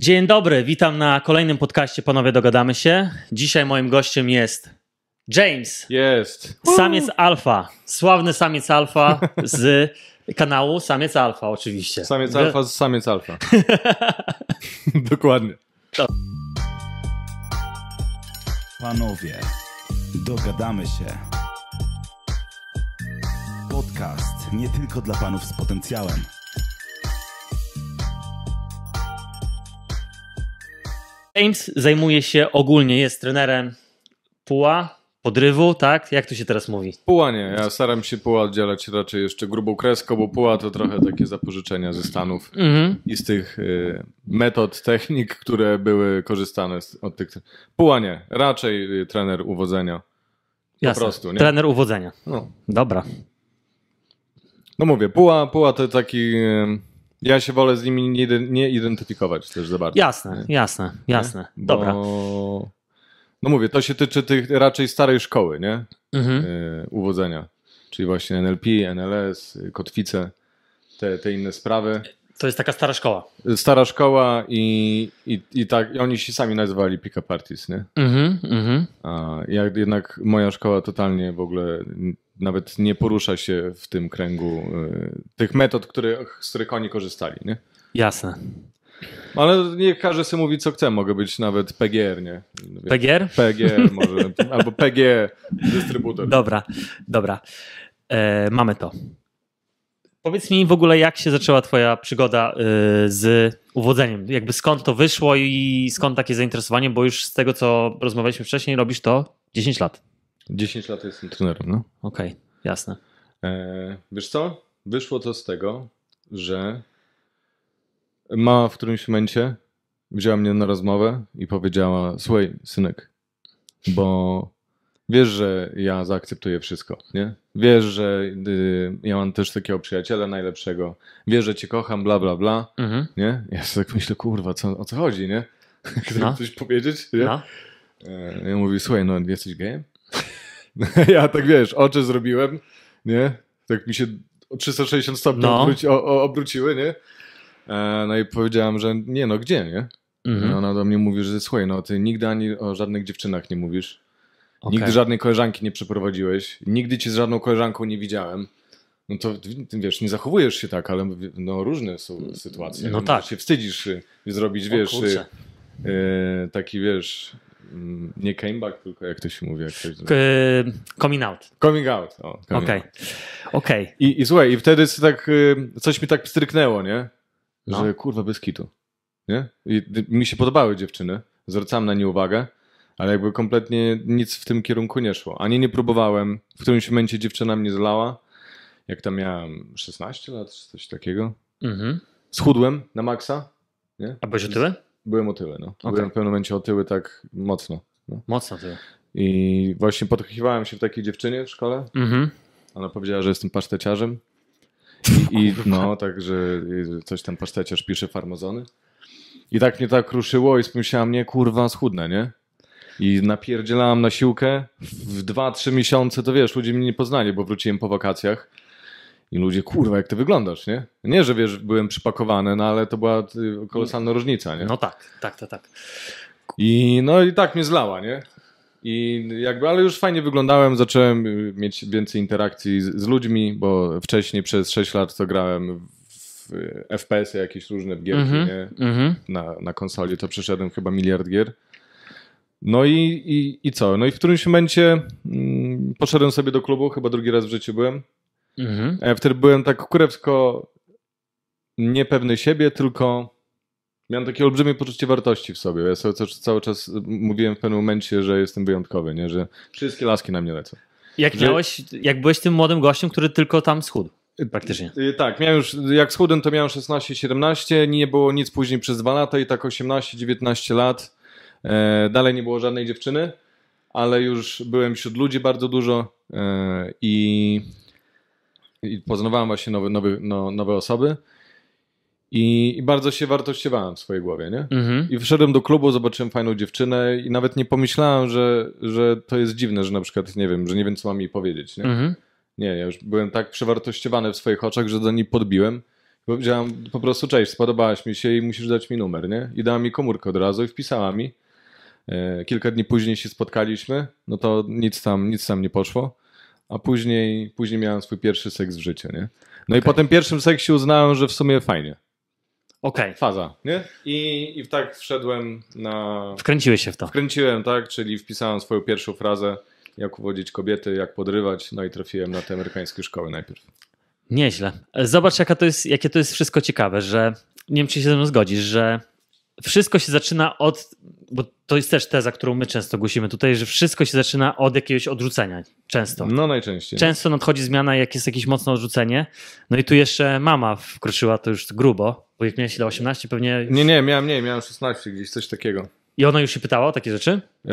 Dzień dobry, witam na kolejnym podcaście Panowie Dogadamy się. Dzisiaj moim gościem jest James, Jest. samiec alfa, sławny samiec alfa z kanału Samiec Alfa oczywiście. Samiec Wy- alfa, samiec alfa. Dokładnie. Panowie, dogadamy się. Podcast nie tylko dla panów z potencjałem. James zajmuje się ogólnie, jest trenerem puła, podrywu, tak? Jak to się teraz mówi? Puła nie. Ja staram się puła oddzielać raczej jeszcze grubą kreską, bo puła to trochę takie zapożyczenia ze Stanów Mhm. i z tych y, metod, technik, które były korzystane z, od tych. Puła nie. Raczej y, trener uwodzenia. Jasne. prostu, nie? Trener uwodzenia. No, Dobra. no mówię, puła, puła to taki. Y, ja się wolę z nimi nie, nie identyfikować też za bardzo. Jasne, jasne, jasne. Bo, Dobra. No mówię, to się tyczy tych raczej starej szkoły, nie? Mhm. y, uwodzenia. Czyli właśnie NLP, NLS, kotwice, te, te inne sprawy. To jest taka stara szkoła. Stara szkoła i, i, i tak, i oni się sami nazywali pick-up parties, nie? Mhm, mhm. A jednak moja szkoła totalnie w ogóle nawet nie porusza się w tym kręgu y, tych metod, które, z których oni korzystali, nie? Jasne. Ale nie każdy sobie mówi co chce, mogę być nawet PGR, nie? PGR? PGR może, albo PG dystrybutor. Dobra, dobra. E, mamy to. Powiedz mi w ogóle, jak się zaczęła Twoja przygoda y, z uwodzeniem? Jakby skąd to wyszło i skąd takie zainteresowanie? Bo już z tego, co rozmawialiśmy wcześniej, robisz to 10 lat. 10 lat jestem trenerem, no. Okej, jasne. E, wiesz co? Wyszło to z tego, że mama w którymś momencie wzięła mnie na rozmowę i powiedziała: Słuchaj, synek, bo wiesz, że ja zaakceptuję wszystko, nie? Wiesz, że y, ja mam też takiego przyjaciela najlepszego, wiesz, że cię kocham, bla, bla, bla, Mhm. nie? Ja sobie tak myślę, kurwa, co, o co chodzi, nie? Chcę No. coś powiedzieć, nie? No. E, Ja mówię, słuchaj, no jesteś gejem? ja tak wiesz, oczy zrobiłem, nie? Tak mi się o 360 stopni No. obróci, o, o, obróciły, nie? E, No i powiedziałam, że nie, no gdzie, nie? Mhm. No ona do mnie mówi, że słuchaj, no ty nigdy ani o żadnych dziewczynach nie mówisz, Okej. nigdy żadnej koleżanki nie przeprowadziłeś, nigdy cię z żadną koleżanką nie widziałem. No to wiesz, nie zachowujesz się tak, ale no różne są sytuacje. No Może tak. się wstydzisz zrobić, O wiesz, y, y, taki wiesz, nie came back, tylko jak to się mówi, jak ktoś... K- coming out. Coming out. O, coming Okej. out. Okej. I, I słuchaj, i wtedy tak, coś mi tak stryknęło, nie? No. Że kurwa bez kitu. Nie? I mi się podobały dziewczyny, zwracałem na nie uwagę, ale jakby kompletnie nic w tym kierunku nie szło. Ani nie próbowałem, w którymś momencie dziewczyna mnie zlała, jak tam miałem 16 lat, czy coś takiego. Mhm. Schudłem na maksa, nie? A byłeś otyły? Byłem otyły, no. Okej. Byłem w pewnym momencie otyły tak mocno. No. Mocno otyły. I właśnie podchiwałem się w takiej dziewczynie w szkole. Mhm. Ona powiedziała, że jestem paszteciarzem. I, i no, tak, że coś tam paszteciarz pisze farmazony. I tak mnie tak ruszyło i pomyślałem, nie, kurwa, schudnę, nie? I napierdzielałem na siłkę. W 2-3 miesiące, to wiesz, ludzie mnie nie poznali, bo wróciłem po wakacjach. I ludzie, kurwa, jak ty wyglądasz, nie? Nie, że wiesz, byłem przypakowany, no ale to była y, kolosalna różnica, nie? No tak, tak, tak, tak. I no i tak mnie zlała, nie? I jakby, ale już fajnie wyglądałem, zacząłem y, mieć więcej interakcji z, z ludźmi, bo wcześniej przez 6 lat to grałem w FPS-y jakieś różne w gierki, Mhm. nie? Mhm. Na, na konsoli to przeszedłem chyba miliard gier. No i, i, i co? No i w którymś momencie mm, poszedłem sobie do klubu, chyba drugi raz w życiu byłem. Mhm. Ja wtedy byłem tak kurewsko niepewny siebie, tylko miałem takie olbrzymie poczucie wartości w sobie. Ja sobie cały, czas mówiłem w pewnym momencie, że jestem wyjątkowy, nie? że wszystkie laski na mnie lecą. Jak Że- miałeś, jak byłeś tym młodym gościem, który tylko tam schudł, praktycznie. Y, Tak, miałem już, jak schudłem to miałem 16-17, nie było nic później przez dwa lata i tak 18-19 lat. E, dalej nie było żadnej dziewczyny, ale już byłem wśród ludzi bardzo dużo e, i, i poznawałem właśnie nowe, nowe, no, nowe osoby i, i bardzo się wartościowałem w swojej głowie, nie? Mhm. I wszedłem do klubu, zobaczyłem fajną dziewczynę i nawet nie pomyślałem, że, że to jest dziwne, że na przykład, nie wiem, że nie wiem, co mam jej powiedzieć, nie? Mhm. Nie, ja już byłem tak przewartościowany w swoich oczach, że do niej podbiłem Powiedziałam po prostu, cześć, spodobałaś mi się i musisz dać mi numer, nie? I dała mi komórkę od razu i wpisała mi. E, Kilka dni później się spotkaliśmy, no to nic tam, nic tam nie poszło. A później, później miałem swój pierwszy seks w życiu, nie? No i po tym pierwszym seksie uznałem, że w sumie fajnie. Okej, Faza, nie? I, I tak wszedłem na... wkręciłeś się w to. Wkręciłem, tak? Czyli wpisałem swoją pierwszą frazę, jak uwodzić kobiety, jak podrywać, no i trafiłem na te amerykańskie szkoły najpierw. Nieźle. Zobacz, jaka to jest, jakie to jest wszystko ciekawe, że nie wiem, czy się ze mną zgodzisz, że wszystko się zaczyna od, bo to jest też teza, którą my często głosimy tutaj, że wszystko się zaczyna od jakiegoś odrzucenia. Często. No najczęściej. Często nadchodzi zmiana, jak jest jakieś mocne odrzucenie. No i tu jeszcze mama wkroczyła to już grubo, bo jak miałeś ile 18 pewnie. Nie, nie, miałem nie, miałem 16 gdzieś, coś takiego. I ona już się pytała o takie rzeczy? E,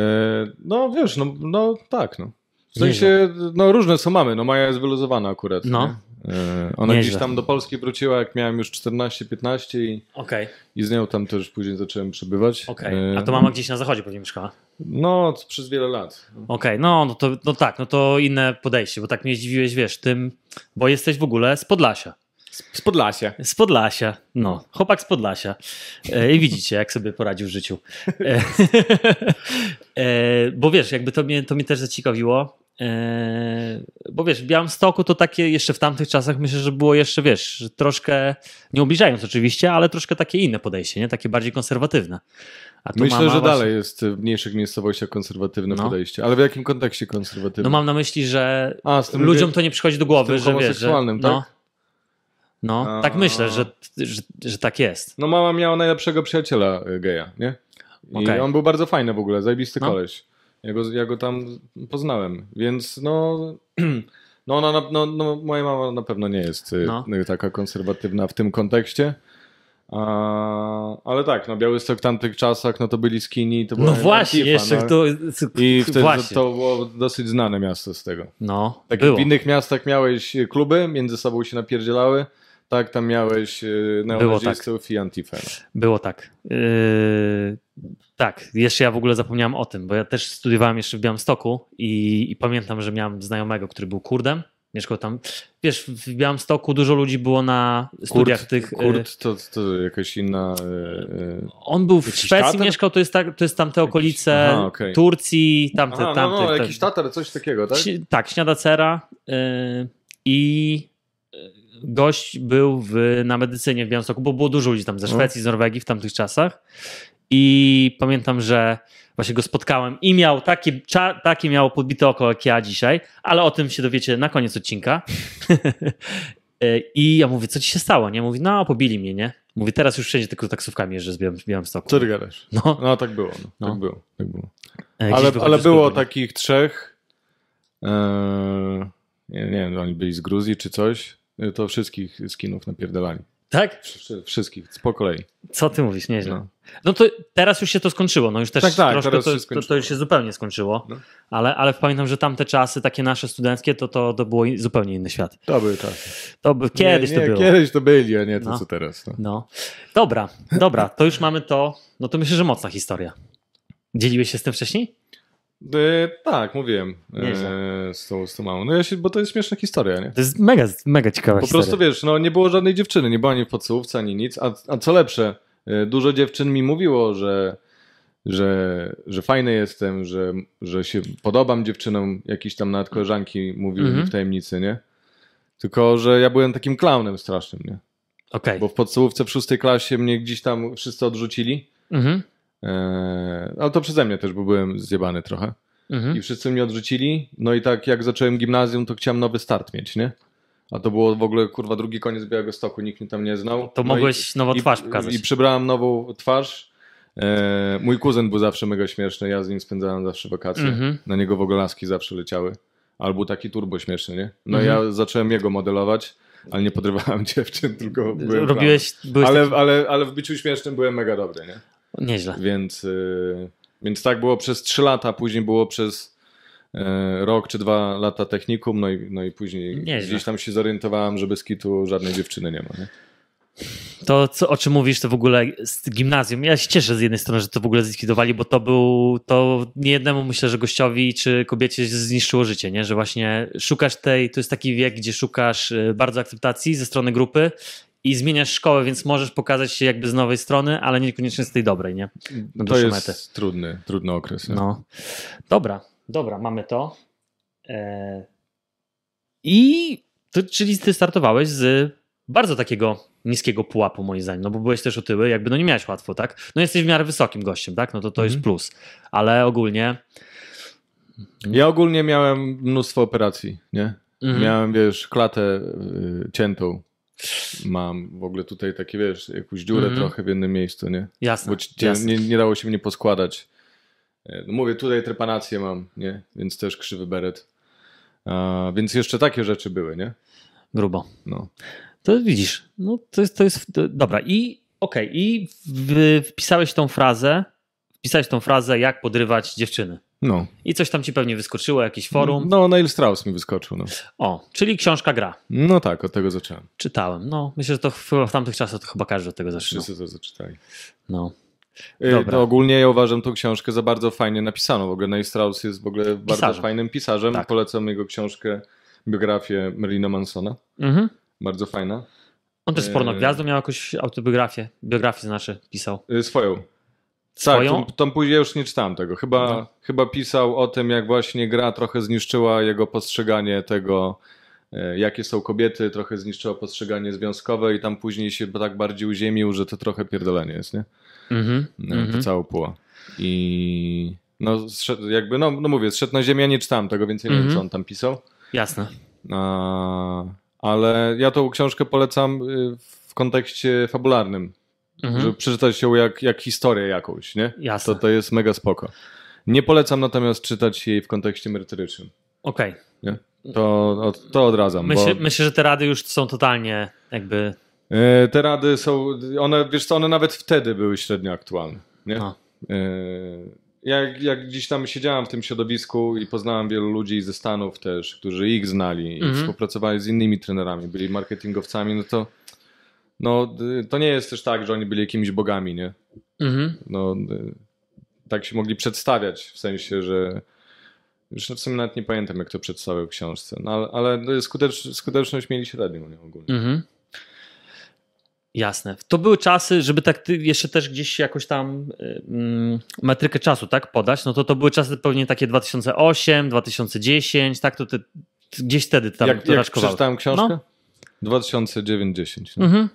no wiesz, no, no tak, no. W sensie, no różne są mamy, no Maja jest wyluzowana akurat. No. nie? E, ona Nieźle. gdzieś tam do Polski wróciła, jak miałem już 14-15 i, Okej, i z nią tam też później zacząłem przebywać. okej. E, A to mama gdzieś na zachodzie pewnie mieszkała? No, przez wiele lat. Okej, no, no, to, no tak, no to inne podejście, bo tak mnie zdziwiłeś, wiesz, tym, bo jesteś w ogóle z Podlasia. Z Podlasia. Z Podlasia, no, chłopak z Podlasia. E, I widzicie, jak sobie poradził w życiu. E, e, bo wiesz, jakby to mnie, to mnie też zaciekawiło, bo wiesz, w Białymstoku to takie jeszcze w tamtych czasach myślę, że było jeszcze, wiesz, troszkę, nie ubliżając oczywiście, ale troszkę takie inne podejście, nie? Takie bardziej konserwatywne. Myślę, że właśnie- dalej jest w mniejszych miejscowościach konserwatywne No. podejście. Ale w jakim kontekście konserwatywne? No mam na myśli, że A, ludziom wie- to nie przychodzi do głowy, że wiesz, że, no, tak? no A. tak myślę, że, że, że tak jest. No mama miała najlepszego przyjaciela y, geja, nie? I Okej. on był bardzo fajny w ogóle, zajebisty No. koleś. Ja go, ja go tam poznałem, więc no... No, na- no, no moja mama na pewno nie jest y, No. y, taka konserwatywna w tym kontekście. A, ale tak, no Białystok w tamtych czasach, no to byli skinny, to No właśnie, Antifa, jeszcze no. to, I wtedy właśnie. to było dosyć znane miasto z tego. No, Tak było. w innych miastach miałeś kluby, między sobą się napierdzielały, tak tam miałeś y, neonazistów i antifę. Było tak. Yy, tak, jeszcze ja w ogóle zapomniałem o tym, bo ja też studiowałem jeszcze w Białymstoku i, i pamiętam, że miałem znajomego, który był Kurdem. Mieszkał tam. Wiesz, w Białymstoku dużo ludzi było na studiach Kurt, tych. yy, Kurt to, to jakaś inna... y, y, On był w Jakiś Szwecji, Tatar? mieszkał, to jest, tak, to jest tamte okolice, aha, okej. Turcji, tamte, Aha, no, tamte. no, te- jakiś tatar, coś takiego, tak? Ś- tak, śniadacera yy, i gość był w, na medycynie w Białymstoku, bo było dużo ludzi tam ze No. Szwecji, z Norwegii w tamtych czasach i pamiętam, że właśnie go spotkałem i miał takie, takie miało podbite oko jak ja dzisiaj, ale o tym się dowiecie na koniec odcinka. Yy, I ja mówię, co ci się stało? Nie? Mówi, no pobili mnie, nie? Mówi, teraz już wszędzie tylko taksówkami jeżdżę z Białym- Białymstoku. Co ty gadasz? No, No tak było, no. No. tak było. Tak było. e, Ale, ale było Gruzji. takich trzech, e, nie, nie wiem, oni byli z Gruzji czy coś, to wszystkich skinów napierdalali. Tak? Wszy- Wszystkich, po kolei. Co ty mówisz? Nieźle. No. No to teraz już się to skończyło. No już też Tak, tak, troszkę teraz to, to, to już się zupełnie skończyło. No. Ale, ale pamiętam, że tamte czasy, takie nasze studenckie, to, to, to było zupełnie inny świat. To były tak. To by, kiedyś nie, nie, to było. Kiedyś to byli, a nie to No. co teraz. No. No. Dobra, dobra, to już mamy to. No to myślę, że mocna historia. Dzieliłeś się z tym wcześniej? E, tak, mówiłem e, z, tą, z tą mamą. No ja się, bo to jest śmieszna historia, nie? To jest mega, mega ciekawa Po historia. prostu wiesz, no nie było żadnej dziewczyny, nie była ani w podstawówce, ani nic. A, a co lepsze, e, dużo dziewczyn mi mówiło, że, że, że fajny jestem, że, że się podobam dziewczynom, jakieś tam nawet koleżanki mówiły Mhm. mi w tajemnicy, nie? Tylko, że ja byłem takim klaunem strasznym, nie? Okej. Bo w podstawówce w szóstej klasie mnie gdzieś tam wszyscy odrzucili. Mhm. E, ale to przeze mnie też, bo byłem zjebany trochę. Mhm. I wszyscy mnie odrzucili. No i tak jak zacząłem gimnazjum, to chciałem nowy start mieć, nie? A to było w ogóle kurwa drugi koniec Białego Stoku, nikt mnie tam nie znał. To no mogłeś nową twarz pokazać. I, I przybrałem nową twarz. E, mój kuzyn był zawsze mega śmieszny, ja z nim spędzałem zawsze wakacje. Mhm. Na niego w ogóle laski zawsze leciały. Albo taki turbo śmieszny, nie? No Mhm. ja zacząłem jego modelować, ale nie podrywałem dziewczyn, tylko byłem Robiłeś, byłeś ale, taki... ale, ale w byciu śmiesznym byłem mega dobry, nie? Nieźle. Więc, y, więc tak było przez 3 lata, później było przez y, rok czy dwa lata technikum, no i, no i później Nieźle. gdzieś tam się zorientowałem, że bez kitu żadnej dziewczyny nie ma. Nie? To, co, o czym mówisz, to w ogóle z gimnazjum. Ja się cieszę z jednej strony, że to w ogóle zlikwidowali, bo to był, to niejednemu myślę, że gościowi czy kobiecie zniszczyło życie, nie? Że właśnie szukasz tej, to jest taki wiek, gdzie szukasz y, bardzo akceptacji ze strony grupy i zmieniasz szkołę, więc możesz pokazać się jakby z nowej strony, ale niekoniecznie z tej dobrej, nie? Na To jest trudny, trudny okres. nie? No. Dobra, dobra, mamy to. E... I to, czyli ty startowałeś z bardzo takiego niskiego pułapu, moim zdaniem, no bo byłeś też otyły, jakby no nie miałeś łatwo, tak? No jesteś w miarę wysokim gościem, tak? No to to jest Mhm. plus. Ale ogólnie... Ja ogólnie miałem mnóstwo operacji, nie? Mhm. Miałem, wiesz, klatę y, ciętą. Mam w ogóle tutaj takie, wiesz, jakąś dziurę Mhm. trochę w jednym miejscu, nie? Jasne, Bo ci- jasne. nie, nie dało się mnie poskładać. E, No mówię, tutaj trepanację mam, nie? Więc też krzywy beret. A, więc jeszcze takie rzeczy były, nie? Grubo. No. To widzisz, no to jest, to jest to, dobra. I okej, i w, wpisałeś tą frazę, wpisałeś tą frazę, jak podrywać dziewczyny. No. I coś tam ci pewnie wyskoczyło, jakiś forum. No, Neil Strauss mi wyskoczył, no. O, czyli książka gra. No tak, od tego zacząłem. Czytałem. No, myślę, że to w, w tamtych czasach to chyba każdy od tego zaczynał. Wszyscy to zaczytali. No. E, Dobra. To ogólnie ja uważam tą książkę za bardzo fajnie napisaną. W ogóle Neil Strauss jest w ogóle bardzo Pisarzem. fajnym pisarzem. Tak. Polecam jego książkę, biografię Merlina Mansona. Mhm. Bardzo fajna. On też z pornogwiazdą miał jakąś autobiografię, biografię znaczy, pisał. Y, Swoją. Tak, tą, tą później już nie czytałem tego. Chyba, No. chyba pisał o tym, jak właśnie gra trochę zniszczyła jego postrzeganie tego, e, jakie są kobiety, trochę zniszczyła postrzeganie związkowe i tam później się tak bardziej uziemił, że to trochę pierdolenie jest, nie? Mhm. No, mhm. To cała puła. I no, jakby, no, no mówię, zszedł na ziemię, ja nie czytałem tego, więc nie wiem, Mhm. co on tam pisał. Jasne. A, ale ja tą książkę polecam y, w kontekście fabularnym, Mhm. żeby przeczytać ją jak, jak historię jakąś, nie? Jasne. To, to jest mega spoko. Nie polecam natomiast czytać jej w kontekście merytorycznym. Okej. Nie? To, od- to odradzam. Myślę, bo, myślę, że te rady już są totalnie jakby... e, te rady są, one, wiesz co, one nawet wtedy były średnio aktualne. Nie? E, jak, jak gdzieś tam siedziałem w tym środowisku i poznałem wielu ludzi ze Stanów też, którzy ich znali i Mhm. współpracowali z innymi trenerami, byli marketingowcami, no to no, y, to nie jest też tak, że oni byli jakimiś bogami, nie? Mhm. no, y, tak się mogli przedstawiać, w sensie, że już w sumie nawet nie pamiętam, jak to przedstawiał w książce, no, ale, skutecz, skuteczność mieli średnią nie, ogólnie. Mhm. Jasne. To były czasy, żeby tak jeszcze też gdzieś jakoś tam y, mm, metrykę czasu tak podać, no to to były czasy pewnie takie 2008, 2010, tak? To gdzieś wtedy tam jak to jak przeczytałem książkę? No. 2009-10. No. Mhm.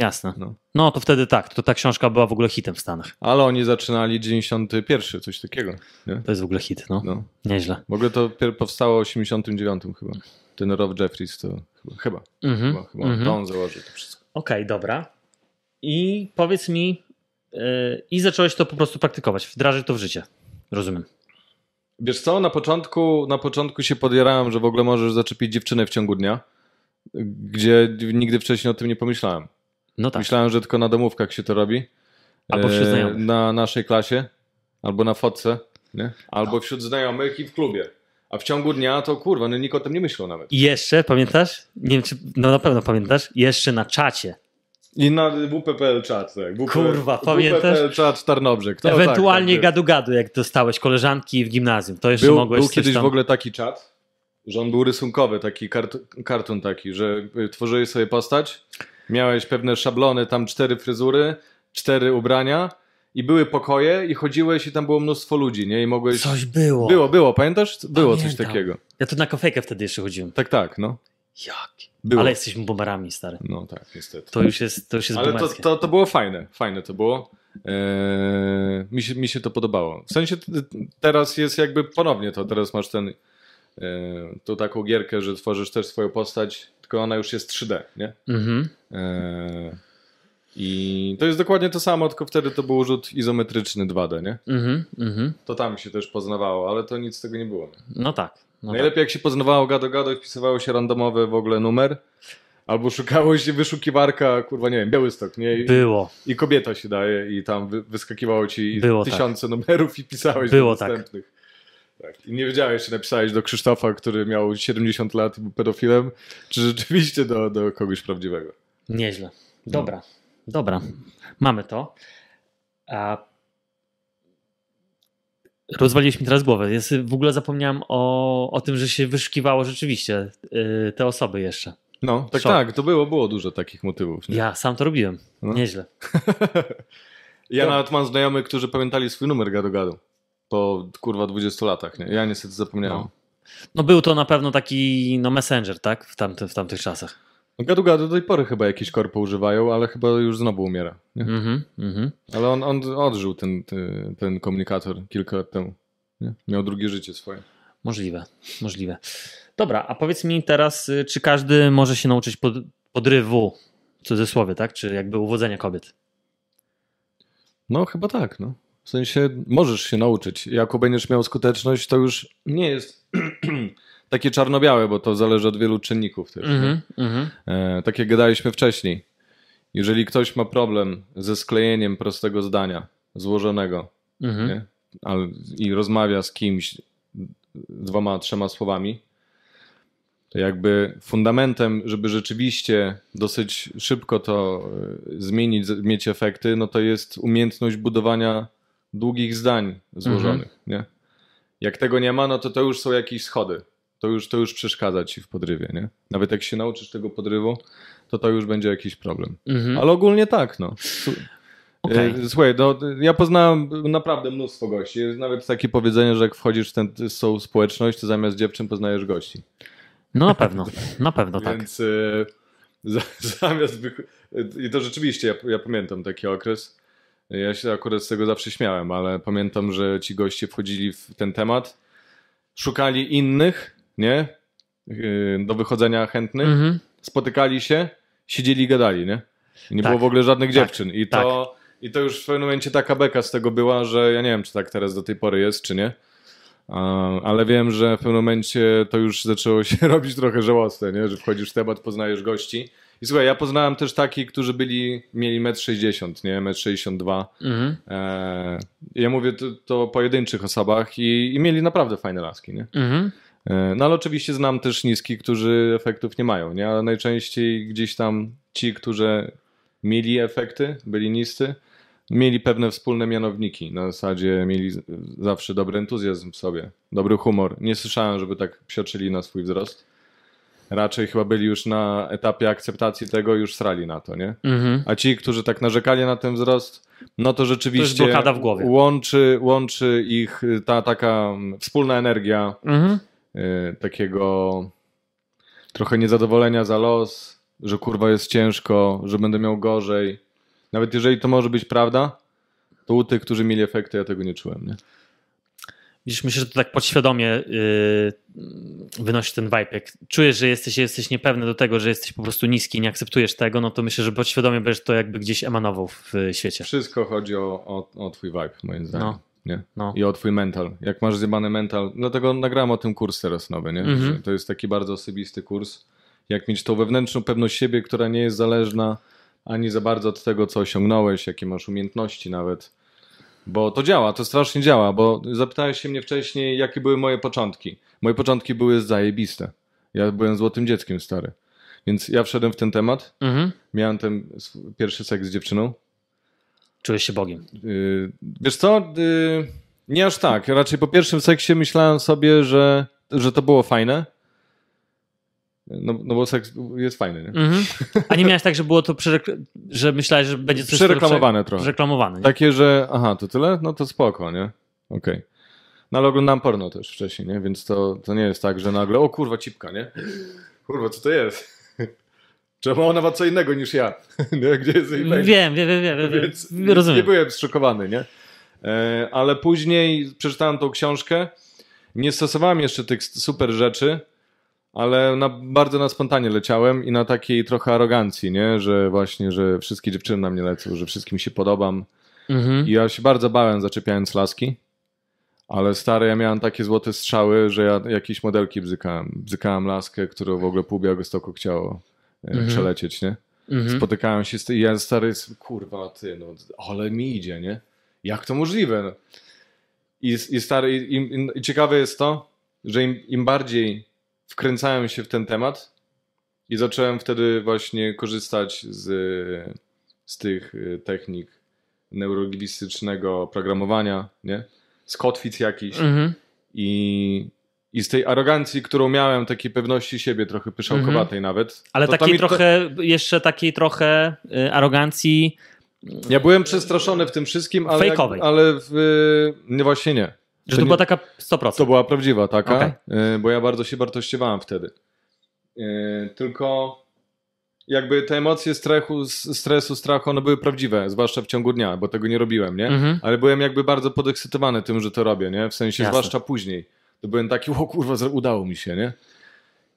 Jasne. No. No to wtedy tak, to ta książka była w ogóle hitem w Stanach. Ale oni zaczynali 91, coś takiego. Nie? To jest w ogóle hit, no. No. Nieźle. W ogóle to powstało w 89 chyba. Ten Rob Jeffries to chyba, chyba, Mhm. chyba, chyba Mhm. to on założył to wszystko. Okej, dobra. I powiedz mi, yy, i zacząłeś to po prostu praktykować, wdrażać to w życie. Rozumiem. Wiesz co, na początku, na początku się podjarałem, że w ogóle możesz zaczepić dziewczynę w ciągu dnia, gdzie nigdy wcześniej o tym nie pomyślałem. No tak. Myślałem, że tylko na domówkach się to robi. Albo wśród E, znajomych. Na naszej klasie, albo na fotce, nie? albo wśród znajomych i w klubie. A w ciągu dnia to kurwa, no nikt o tym nie myślał nawet. I jeszcze, pamiętasz? Nie wiem, czy, no na pewno pamiętasz, jeszcze na czacie. I na WPPL czat, tak. WP, Kurwa, pamiętasz? WPPL czat Tarnobrzeg. To, Ewentualnie tak, tak, gadu-gadu, jak dostałeś koleżanki w gimnazjum. To jeszcze Był, mogłeś był kiedyś tam... w ogóle taki czat, że on był rysunkowy, taki kart, kartun taki, że y, tworzyłeś sobie postać, miałeś pewne szablony, tam cztery fryzury, cztery ubrania i były pokoje i chodziłeś i tam było mnóstwo ludzi, nie? I mogłeś... Coś było. Było, było, pamiętasz? Było coś Pamiętam. takiego. Ja tu na kofejkę wtedy jeszcze chodziłem. Tak, tak, no. Jak? Było. Ale jesteśmy boomerami, stary. No tak, niestety. To już jest, to już jest Ale to, to, to było fajne, fajne to było. Eee, mi, się, mi się to podobało. W sensie teraz jest jakby ponownie to, teraz masz ten, e, tą taką gierkę, że tworzysz też swoją postać, tylko ona już jest 3D, nie? Mhm. Eee, I to jest dokładnie to samo, tylko wtedy to był rzut izometryczny 2D, nie? Mhm. Mhm. To tam się też poznawało, ale to nic z tego nie było. Nie? No tak. No tak. Najlepiej jak się poznawało gado-gado i wpisywało się randomowy w ogóle numer, albo szukało się wyszukiwarka, kurwa nie wiem, Białystok, nie? I, Było. i kobieta się daje i tam wy, wyskakiwało ci Było tak. tysiące numerów i pisałeś Było do tak. następnych. Tak. I nie wiedziałeś, czy napisałeś do Krzysztofa, który miał 70 lat i był pedofilem, czy rzeczywiście do, do kogoś prawdziwego. Nieźle. Dobra. Dobra. Mamy to. A... Rozwaliłeś mi teraz głowę. Ja sobie w ogóle zapomniałem o, o tym, że się wyszukiwało rzeczywiście y, te osoby jeszcze. No, tak, Szok. tak, to było, było dużo takich motywów. Nie? Ja sam to robiłem. No. Nieźle. Ja To- nawet mam znajomych, którzy pamiętali swój numer gadu-gadu po kurwa 20 latach, nie? Ja niestety zapomniałem. No. No był to na pewno taki no messenger, tak? W, tamty, w tamtych czasach. No, gadu-gadu do tej pory chyba jakieś korpo używają, ale chyba już znowu umiera. Nie? Mhm, mhm. Ale on, on odżył ten, ten, ten komunikator kilka lat temu. Nie? Miał drugie życie swoje. Możliwe, możliwe. Dobra, a powiedz mi teraz, y, czy każdy może się nauczyć pod, podrywu, w cudzysłowie, tak? Czy jakby uwodzenia kobiet? No chyba tak, no. W sensie możesz się nauczyć. Jak będziesz miał skuteczność, to już nie jest takie czarno-białe, bo to zależy od wielu czynników też. Mhm, mhm. E, tak jak gadaliśmy wcześniej. Jeżeli ktoś ma problem ze sklejeniem prostego zdania, złożonego, mhm. nie? Ale, i rozmawia z kimś dwoma, trzema słowami, to jakby fundamentem, żeby rzeczywiście dosyć szybko to e, zmienić, mieć efekty, no to jest umiejętność budowania długich zdań złożonych. Nie? Jak tego nie ma, no to to już są jakieś schody. To już, to już przeszkadza ci w podrywie. Nie? Nawet jak się nauczysz tego podrywu, to to już będzie jakiś problem. Mhm. Ale ogólnie tak, no. Okej. E, Słuchaj, no, ja poznałem naprawdę mnóstwo gości. Jest nawet takie powiedzenie, że jak wchodzisz w tę tą społeczność, to zamiast dziewczyn poznajesz gości. No na pewno, na pewno tak. Więc za, zamiast... I to rzeczywiście, ja, ja pamiętam taki okres. Ja się akurat z tego zawsze śmiałem, ale pamiętam, że ci goście wchodzili w ten temat, szukali innych, nie? E, Do wychodzenia chętnych Mhm. spotykali się, siedzieli i gadali, nie? I nie Tak. było w ogóle żadnych Tak. dziewczyn. I to, I to już w pewnym momencie taka beka z tego była, że ja nie wiem, czy tak teraz do tej pory jest, czy nie. Ale wiem, że w pewnym momencie to już zaczęło się robić trochę żałosne, nie? że wchodzisz w temat, poznajesz gości. I słuchaj, ja poznałem też takich, którzy byli, mieli 1,60 m, nie? 1,62 m. Mhm. Eee, ja mówię to, to o pojedynczych osobach i, i mieli naprawdę fajne laski, nie? Mhm. E, No ale oczywiście znam też niski, którzy efektów nie mają, nie? Ale najczęściej gdzieś tam ci, którzy mieli efekty, byli niscy, mieli pewne wspólne mianowniki. Na zasadzie mieli zawsze dobry entuzjazm w sobie, dobry humor. Nie słyszałem, żeby tak psioczyli na swój wzrost. Raczej chyba byli już na etapie akceptacji tego, już srali na to, nie? Mhm. A ci, którzy tak narzekali na ten wzrost, no to rzeczywiście blokada w głowie. Łączy, łączy ich y, ta taka wspólna energia, Mhm. y, takiego trochę niezadowolenia za los, że kurwa jest ciężko, że będę miał gorzej. Nawet jeżeli to może być prawda, to u tych, którzy mieli efekty, ja tego nie czułem. Nie? Widzisz, myślę, że to tak podświadomie yy, wynosi ten vibe. Jak czujesz, że jesteś, jesteś niepewny do tego, że jesteś po prostu niski i nie akceptujesz tego, no to myślę, że podświadomie będziesz to jakby gdzieś emanował w świecie. Wszystko chodzi o, o, o twój vibe, moim zdaniem. No. Nie? No. I o twój mental. Jak masz zjebany mental, dlatego nagrałem o tym kurs teraz nowy, nie? Mhm. Że to jest taki bardzo osobisty kurs. Jak mieć tą wewnętrzną pewność siebie, która nie jest zależna ani za bardzo od tego, co osiągnąłeś, jakie masz umiejętności nawet. Bo to działa, to strasznie działa, bo zapytałeś się mnie wcześniej, jakie były moje początki. Moje początki były zajebiste. Ja byłem złotym dzieckiem stary. Więc ja wszedłem w ten temat, Mhm. miałem ten pierwszy seks z dziewczyną, Czujesz się Bogiem. Yy, Wiesz co? Yy, Nie aż tak. Raczej po pierwszym seksie myślałem sobie, że, że to było fajne. No, no bo seks jest fajny, nie? Mhm. A nie miałeś tak, że było to, że myślałeś, że będzie coś Przereklamowane prze- trochę. Przereklamowane. nie? Takie, że aha, to tyle? No to spoko, nie? Okej. No ale oglądam porno też wcześniej, nie? Więc to, to nie jest tak, że nagle, o kurwa, cipka, nie? Kurwa, co to jest? Czemu ona ma co innego niż ja? Nie? Gdzie jest jej? Wiem, wiem, wiem, wiem. Więc nie Rozumiem. byłem zszokowany, nie? E, Ale później przeczytałem tą książkę. Nie stosowałem jeszcze tych super rzeczy, ale na, bardzo na spontanie leciałem i na takiej trochę arogancji, nie? Że właśnie, że wszystkie dziewczyny na mnie lecą, że wszystkim się podobam. Mhm. I ja się bardzo bałem zaczepiając laski. Ale stary, ja miałem takie złote strzały, że ja jakieś modelki bzykałem. Bzykałem laskę, którą w ogóle pół Białegostoku chciało e, Mhm. przelecieć, nie? Mhm. Spotykałem się z tym i ja stary, kurwa, ty, no, ale mi idzie, nie? Jak to możliwe? I, I stary, i, i, i ciekawe jest to, że im, im bardziej wkręcałem się w ten temat i zacząłem wtedy właśnie korzystać z, z tych y, technik neurolingwistycznego programowania, nie? Z kotwic jakichś Mhm. i I z tej arogancji, którą miałem, takiej pewności siebie, trochę pyszałkowatej nawet. Mhm. Ale to- takiej mi to- trochę, jeszcze takiej trochę y, arogancji. Ja byłem przestraszony w tym wszystkim, ale, Fejkowej. ale w, nie, właśnie nie. Że to, nie- była taka 100%. To była prawdziwa taka, Okej. y, bo ja bardzo się wartościowałem wtedy. Y, Tylko jakby te emocje stresu, stresu, strachu, one były prawdziwe, zwłaszcza w ciągu dnia, bo tego nie robiłem, nie? Mhm. Ale byłem jakby bardzo podekscytowany tym, że to robię, nie? W sensie, Jasne. zwłaszcza później. To byłem taki, o kurwa, udało mi się, nie?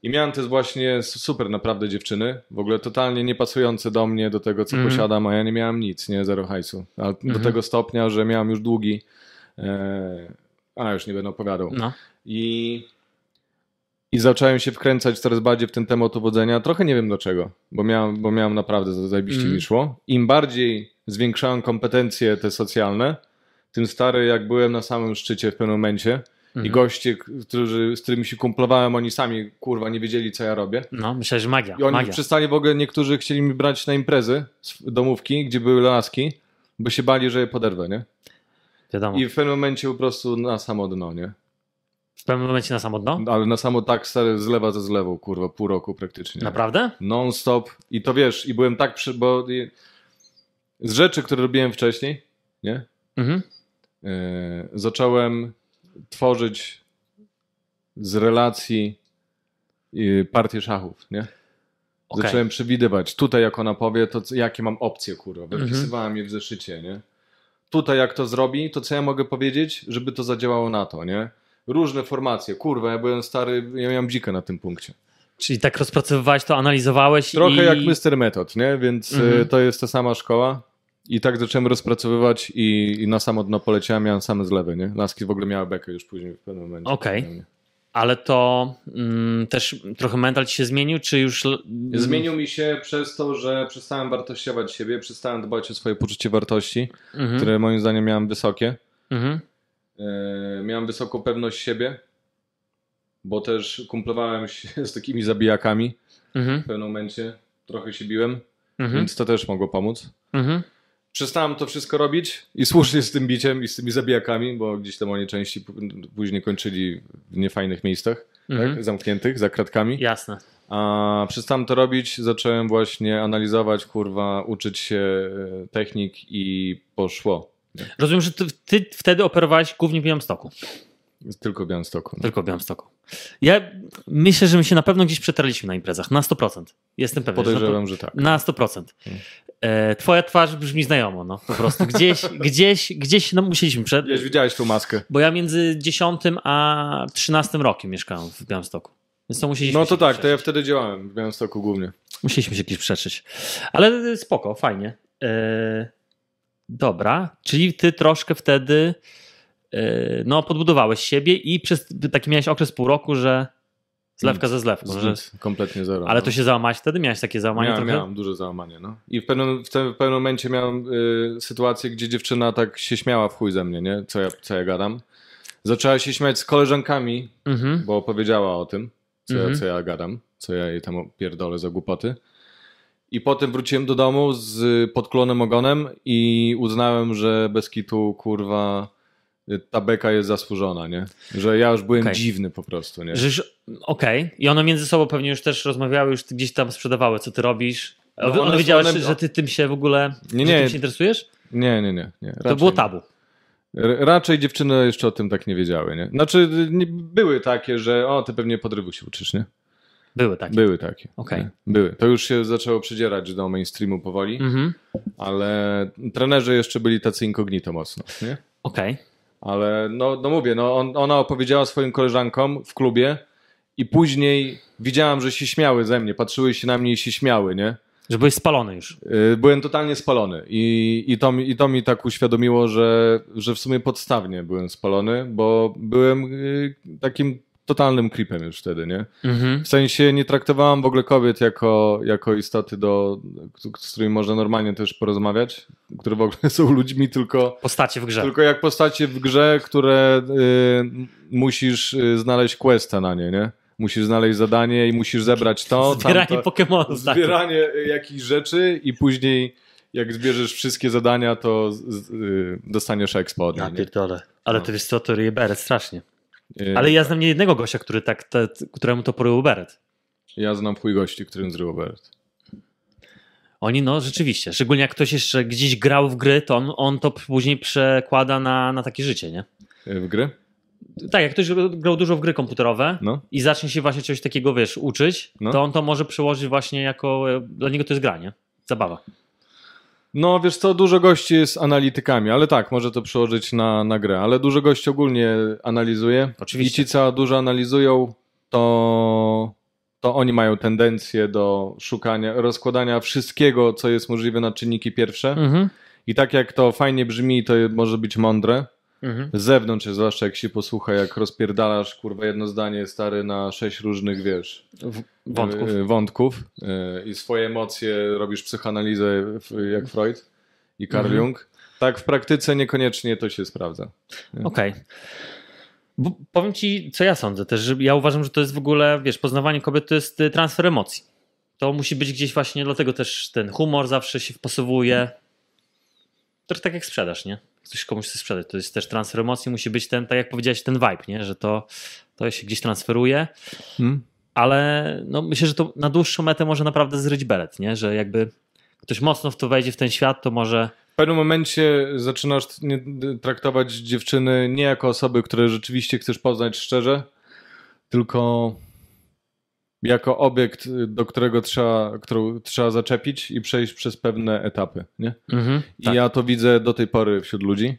I miałem też właśnie super naprawdę dziewczyny, w ogóle totalnie niepasujące do mnie, do tego, co Mhm. posiadam, a ja nie miałem nic, nie? Zero hajsu. A do Mhm. tego stopnia, że miałem już długi, e, a już nie będę opowiadał. No. I, I zacząłem się wkręcać coraz bardziej w ten temat uwodzenia. Trochę nie wiem dlaczego, bo miałem, bo miałem naprawdę za- zajebiście Mhm. mi szło. Im bardziej zwiększałem kompetencje te socjalne, tym stary jak byłem na samym szczycie w pewnym momencie i Mhm. goście, którzy, z którymi się kumplowałem, oni sami kurwa nie wiedzieli co ja robię. No, myślę, że magia. I oni magia. przestali w ogóle, niektórzy chcieli mi brać na imprezy, domówki, gdzie były laski, bo się bali, że je poderwę, nie? Wiadomo. I w pewnym momencie po prostu na samo dno, nie? W pewnym momencie na samo dno? Ale na samo tak stary zlewa ze zlewą, kurwa, pół roku praktycznie. Naprawdę? Non-stop. I to wiesz, i byłem tak przy... bo z rzeczy, które robiłem wcześniej, nie? Mhm. Yy, zacząłem tworzyć z relacji yy, partię szachów, nie? Okej. Zacząłem przewidywać. Tutaj jak ona powie, to jakie mam opcje, kurwa. Mhm. Wypisywałem je w zeszycie, nie? Tutaj jak to zrobi, to co ja mogę powiedzieć, żeby to zadziałało na to, nie? Różne formacje. Kurwa, ja byłem stary, ja miałem dzikę na tym punkcie. Czyli tak rozpracowywałeś to, analizowałeś Trochę i... jak Mr. Method, nie? Więc Mhm. y, to jest ta sama szkoła. I tak zacząłem rozpracowywać i, i na samo dno poleciałem, miałem same zlewy, nie? Laski w ogóle miały bekę już później w pewnym momencie. Okej. Ale to mm, też trochę mental ci się zmienił, czy już... Zmienił mi się przez to, że przestałem wartościować siebie, przestałem dbać o swoje poczucie wartości, Mhm. które moim zdaniem miałem wysokie. Mhm. E, miałem wysoką pewność siebie, bo też kumplowałem się z takimi zabijakami Mhm. w pewnym momencie. Trochę się biłem, Mhm. więc to też mogło pomóc. Przestałem to wszystko robić i słusznie z tym biciem i z tymi zabijakami, bo gdzieś tam oni częściej p- później kończyli w niefajnych miejscach, Mhm. tak? zamkniętych, za kratkami. Jasne. A przestałem to robić, zacząłem właśnie analizować, kurwa, uczyć się e, technik i poszło. Rozumiem, że ty, ty wtedy operowałeś głównie w Białymstoku. Tylko w Białymstoku. No. Tylko w Białymstoku. Ja myślę, że my się na pewno gdzieś przetarliśmy na imprezach. Na 100%. Jestem pewien. że na, Podejrzewam, że tak. na 100%. E, twoja twarz brzmi znajomo, no po prostu. Gdzieś, gdzieś, gdzieś no, musieliśmy przed... Wiesz, widziałeś tą maskę. Bo ja między 10 a 13 rokiem mieszkałem w Białymstoku. Więc to musieliśmy No to tak, gdzieś to ja wtedy działałem w Białymstoku głównie. Musieliśmy się gdzieś przeczyć. Ale spoko, fajnie. E, dobra, czyli ty troszkę wtedy e, no, podbudowałeś siebie i przez taki miałeś okres pół roku, że zlewka ze zlewką. Że, kompletnie zero. ale no. to się załamałeś wtedy? Miałeś takie załamanie miałem, trochę? miałem duże załamanie, no. I w pewnym, w, tym, w pewnym momencie miałem y, sytuację, gdzie dziewczyna tak się śmiała w chuj ze mnie, nie? Co ja, co ja gadam. Zaczęła się śmiać z koleżankami, Mhm. bo opowiedziała o tym, co, Mhm. ja, co ja gadam, co ja jej tam pierdolę za głupoty. I potem wróciłem do domu z podklonym ogonem i uznałem, że bez kitu, kurwa, ta beka jest zasłużona, nie? Że ja już byłem Okej. dziwny po prostu, nie? Okej. I one między sobą pewnie już też rozmawiały, już gdzieś tam sprzedawały, co ty robisz. No one, one- wiedziały, one- że- ty tym się w ogóle Nie, nie. tym się interesujesz? Nie, nie, nie. nie. To było tabu. Raczej dziewczyny jeszcze o tym tak nie wiedziały, nie? Znaczy, były takie, że o, ty pewnie podrywu się uczysz, nie? Były takie. Były takie. Okej. nie? Były. To już się zaczęło przedzierać do mainstreamu powoli, Mhm. ale trenerzy jeszcze byli tacy incognito mocno, nie? Okej. Ale no, no mówię, no on, ona opowiedziała swoim koleżankom w klubie i później widziałam, że się śmiały ze mnie, patrzyły się na mnie i się śmiały, nie? Że byłeś spalony już. Yy, Byłem totalnie spalony i, i, to, mi, i to mi tak uświadomiło, że, że w sumie podstawnie byłem spalony, bo byłem yy, takim totalnym creepem już wtedy, nie? Mhm. W sensie nie traktowałem w ogóle kobiet jako, jako istoty, do, z którymi można normalnie też porozmawiać, które w ogóle są ludźmi, tylko, Postacie w grze. tylko jak postacie w grze, które yy, musisz yy, znaleźć questa na nie, nie? Musisz znaleźć zadanie i musisz zebrać to, Zbieranie tamto, Pokemonów. tak. zbieranie y, jakichś rzeczy i później jak zbierzesz wszystkie zadania, to z, z, y, dostaniesz expo od Ja niej, nie? pierdolę. Ale No. to co, to ryje beret strasznie. E, Ale ja znam nie jednego gościa, który tak, te, któremu to porył beret. Ja znam chuj gości, którym zrył beret. Oni, no rzeczywiście, szczególnie jak ktoś jeszcze gdzieś grał w gry, to on, on to później przekłada na, na takie życie, nie? E, W gry? Tak, jak ktoś grał dużo w gry komputerowe No. i zacznie się właśnie czegoś takiego, wiesz, uczyć, No. to on to może przełożyć właśnie jako, e, dla niego to jest granie, zabawa. No wiesz co, dużo gości jest analitykami, ale tak, może to przełożyć na, na grę, ale dużo gości ogólnie analizuje. Oczywiście. I ci, co dużo analizują, to, to oni mają tendencję do szukania, rozkładania wszystkiego, co jest możliwe na czynniki pierwsze. Mhm. I tak jak to fajnie brzmi, to może być mądre. Mhm. Z zewnątrz, zwłaszcza jak się posłucha, jak rozpierdalasz, kurwa, jedno zdanie stary na sześć różnych, wiesz, Wątków. y, wątków y, i swoje emocje robisz psychoanalizę jak Freud i Carl Mhm. Jung. Tak w praktyce niekoniecznie to się sprawdza. Okej. Bo Powiem ci, co ja sądzę też, że ja uważam, że to jest w ogóle, wiesz, poznawanie kobiet to jest y, transfer emocji. To musi być gdzieś właśnie, dlatego też ten humor zawsze się wpasowuje. To tak jak sprzedaż, nie? Ktoś komuś chce sprzedać, to jest też transfer emocji, musi być ten, tak jak powiedziałeś, ten vibe, nie? Że to, to się gdzieś transferuje, Hmm? ale no, myślę, że to na dłuższą metę może naprawdę zryć belet, nie? Że jakby ktoś mocno w to wejdzie w ten świat, to może... W pewnym momencie zaczynasz traktować dziewczyny nie jako osoby, które rzeczywiście chcesz poznać szczerze, tylko jako obiekt, do którego trzeba, którą trzeba zaczepić i przejść przez pewne etapy. Nie? Mhm, I tak. ja to widzę do tej pory wśród ludzi,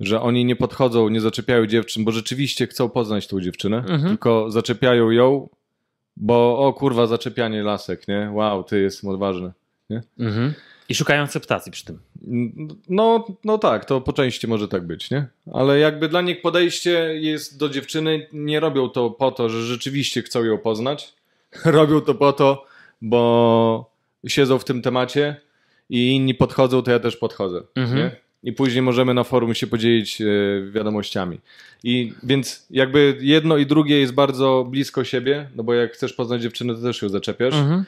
że oni nie podchodzą, nie zaczepiają dziewczyn, bo rzeczywiście chcą poznać tą dziewczynę, Mhm. tylko zaczepiają ją, bo o kurwa, zaczepianie lasek, nie? Wow, ty jestem odważny. Mhm. I szukają akceptacji przy tym. No, no tak, to po części może tak być, nie? Ale jakby dla nich podejście jest do dziewczyny, nie robią to po to, że rzeczywiście chcą ją poznać. robią to po to, bo siedzą w tym temacie i inni podchodzą, to ja też podchodzę, Mhm. I później możemy na forum się podzielić e, wiadomościami. I więc jakby jedno i drugie jest bardzo blisko siebie, no bo jak chcesz poznać dziewczynę, to też ją zaczepiasz Mhm.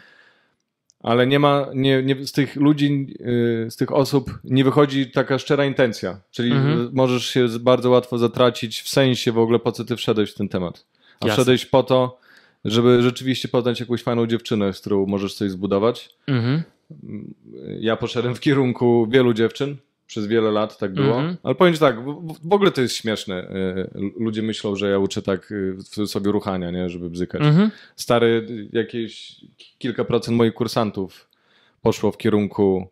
ale nie ma, nie, nie, z tych ludzi, yy, z tych osób nie wychodzi taka szczera intencja. Czyli Mhm. możesz się bardzo łatwo zatracić w sensie w ogóle, po co ty wszedłeś w ten temat. A Jasne. wszedłeś po to, żeby rzeczywiście poznać jakąś fajną dziewczynę, z którą możesz coś zbudować. Mhm. Ja poszedłem w kierunku wielu dziewczyn. Przez wiele lat tak było. Mhm. Ale powiem ci tak, w, w ogóle to jest śmieszne. Y, Ludzie myślą, że ja uczę tak w cudzysłowie ruchania, nie? żeby bzykać. Mhm. Stary, jakieś kilka procent moich kursantów poszło w kierunku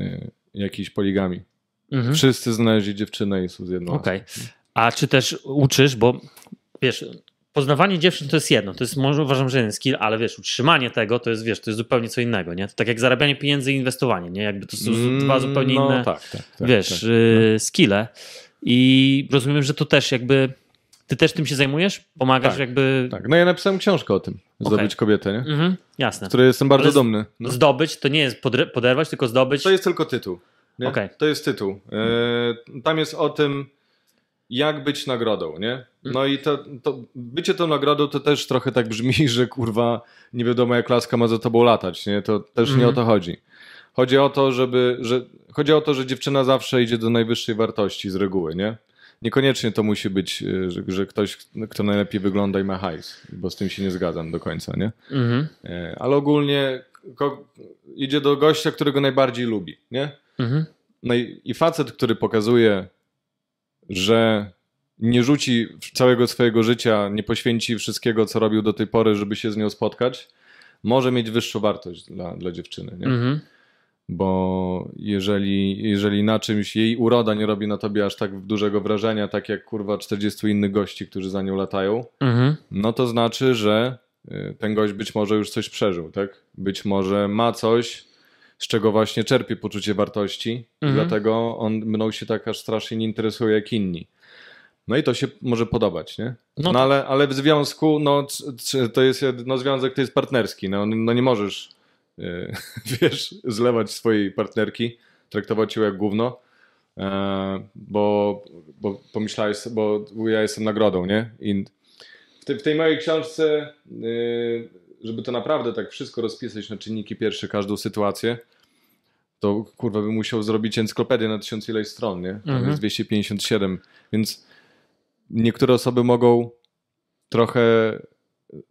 y, jakiejś poligami. Mhm. Wszyscy znaleźli dziewczynę i są z jedną. Okej. A czy też uczysz, bo wiesz, poznawanie dziewczyn to jest jedno, to jest może uważam, że jeden skill, ale wiesz, utrzymanie tego to jest, wiesz, to jest zupełnie co innego, nie? To tak jak zarabianie pieniędzy i inwestowanie, nie? Jakby to są Mm, dwa zupełnie no, inne, tak, tak, tak, wiesz, tak. skille. I rozumiem, że to też jakby, ty też tym się zajmujesz? Pomagasz Tak, jakby... tak. No ja napisałem książkę o tym, zdobyć Okej. kobietę, nie? Mhm, jasne. Z której jestem bardzo z- dumny. No. Zdobyć to nie jest poderwać, tylko zdobyć... To jest tylko tytuł. Nie? Okej. To jest tytuł. E, tam jest o tym, jak być nagrodą, nie? No i to, to bycie tą nagrodą to też trochę tak brzmi, że kurwa nie wiadomo jak laska ma za tobą latać, nie? To też nie Mhm. o to chodzi. Chodzi o to, żeby, że, chodzi o to, że dziewczyna zawsze idzie do najwyższej wartości z reguły, nie? Niekoniecznie to musi być, e, że, że ktoś, kto najlepiej wygląda i ma hajs, bo z tym się nie zgadzam do końca, nie? Mhm, E, Ale ogólnie ko- idzie do gościa, którego najbardziej lubi, nie? mhm, No i, i facet, który pokazuje, że nie rzuci całego swojego życia, nie poświęci wszystkiego, co robił do tej pory, żeby się z nią spotkać, może mieć wyższą wartość dla, dla dziewczyny. Nie? mhm. Bo jeżeli, jeżeli na czymś jej uroda nie robi na tobie aż tak dużego wrażenia, tak jak kurwa 40 innych gości, którzy za nią latają, mhm. no to znaczy, że y, ten gość być może już coś przeżył, tak? Być może ma coś, z czego właśnie czerpie poczucie wartości i Mhm. dlatego on mną się tak aż strasznie nie interesuje jak inni. No i to się może podobać, nie? No No, ale, ale w związku, no to jest, no związek to jest partnerski, no, no nie możesz, y, wiesz, zlewać swojej partnerki, traktować ją jak gówno, e, bo, bo pomyślałeś, bo ja jestem nagrodą, nie? I w, tej- w tej mojej książce, y, żeby to naprawdę tak wszystko rozpisać na czynniki pierwsze, każdą sytuację, to kurwa bym musiał zrobić encyklopedię na tysiąc ileś stron, nie? Tam Mhm. jest 257, więc niektóre osoby mogą trochę,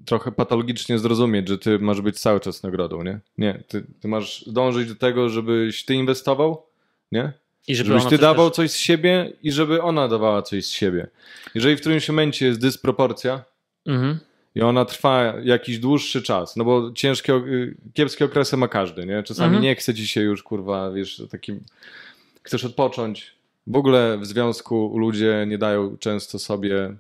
trochę patologicznie zrozumieć, że ty masz być cały czas nagrodą, nie? Nie, ty, ty masz dążyć do tego, żebyś ty inwestował, nie? I żeby Żebyś ty dawał coś z siebie i żeby ona dawała coś z siebie. Jeżeli w którymś momencie jest dysproporcja Mhm. I ona trwa jakiś dłuższy czas, no bo ciężkie, y, kiepskie okresy ma każdy, nie? Czasami Mhm. nie chce ci się już, kurwa, wiesz, takim... Chcesz odpocząć. W ogóle w związku ludzie nie dają często sobie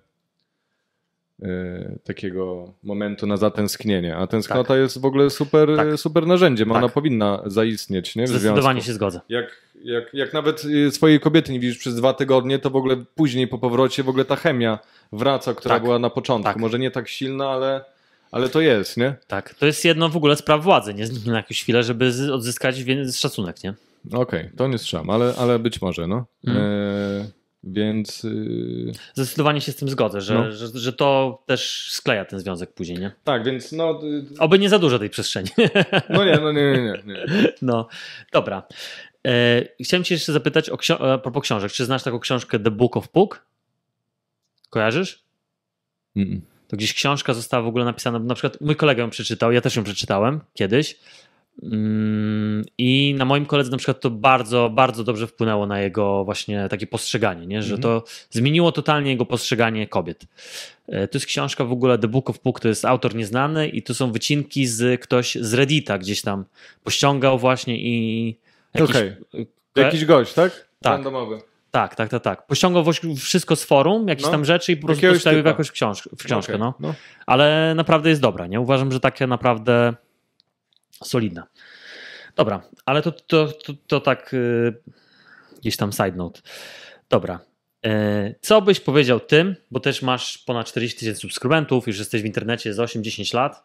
y, takiego momentu na zatęsknienie, a tęsknota jest w ogóle super, Tak. super narzędziem, ona Tak. powinna zaistnieć, nie? W Zdecydowanie związku. się zgodzę. Jak, jak, jak nawet y, swojej kobiety nie widzisz przez dwa tygodnie, to w ogóle później po powrocie w ogóle ta chemia wraca, która Tak. była na początku. Tak. Może nie tak silna, ale, ale to jest, nie? Tak. To jest jedno w ogóle z praw władzy, nie? Na jakąś chwilę, żeby odzyskać szacunek, nie? Okej, to nie strzam, ale, ale być może, no. Mhm. E, więc y, Zdecydowanie się z tym zgodzę, że, No. że, że to też skleja ten związek później, nie? tak, więc no, y, Oby nie za dużo tej przestrzeni. no nie, no nie, nie, nie. nie. No, dobra. E, chciałem cię jeszcze zapytać o ksio- a propos książek. Czy znasz taką książkę The Book of Puck? Kojarzysz? Mm. To gdzieś książka została w ogóle napisana, na przykład mój kolega ją przeczytał, ja też ją przeczytałem kiedyś Mm, i na moim koledze na przykład to bardzo, bardzo dobrze wpłynęło na jego właśnie takie postrzeganie, nie? że Mhm. to zmieniło totalnie jego postrzeganie kobiet. E, To jest książka w ogóle The Book of Puck, to jest autor nieznany i to są wycinki z ktoś z Reddita gdzieś tam pościągał właśnie i jakiś, Okej. Jakiś gość, tak? Tak. Randomowy. tak, tak, tak, tak. Pościągał wszystko z forum, jakieś No. tam rzeczy i po prostu Jakiegoś postawił w typa. jakąś książkę, w książkę Okej, no. Ale naprawdę jest dobra, nie? Uważam, że takie naprawdę solidna. Dobra, ale to, to, to, to tak y, gdzieś tam side note. Dobra. E, Co byś powiedział tym, bo też masz ponad 40 tysięcy subskrybentów, już jesteś w internecie z 8-10 lat.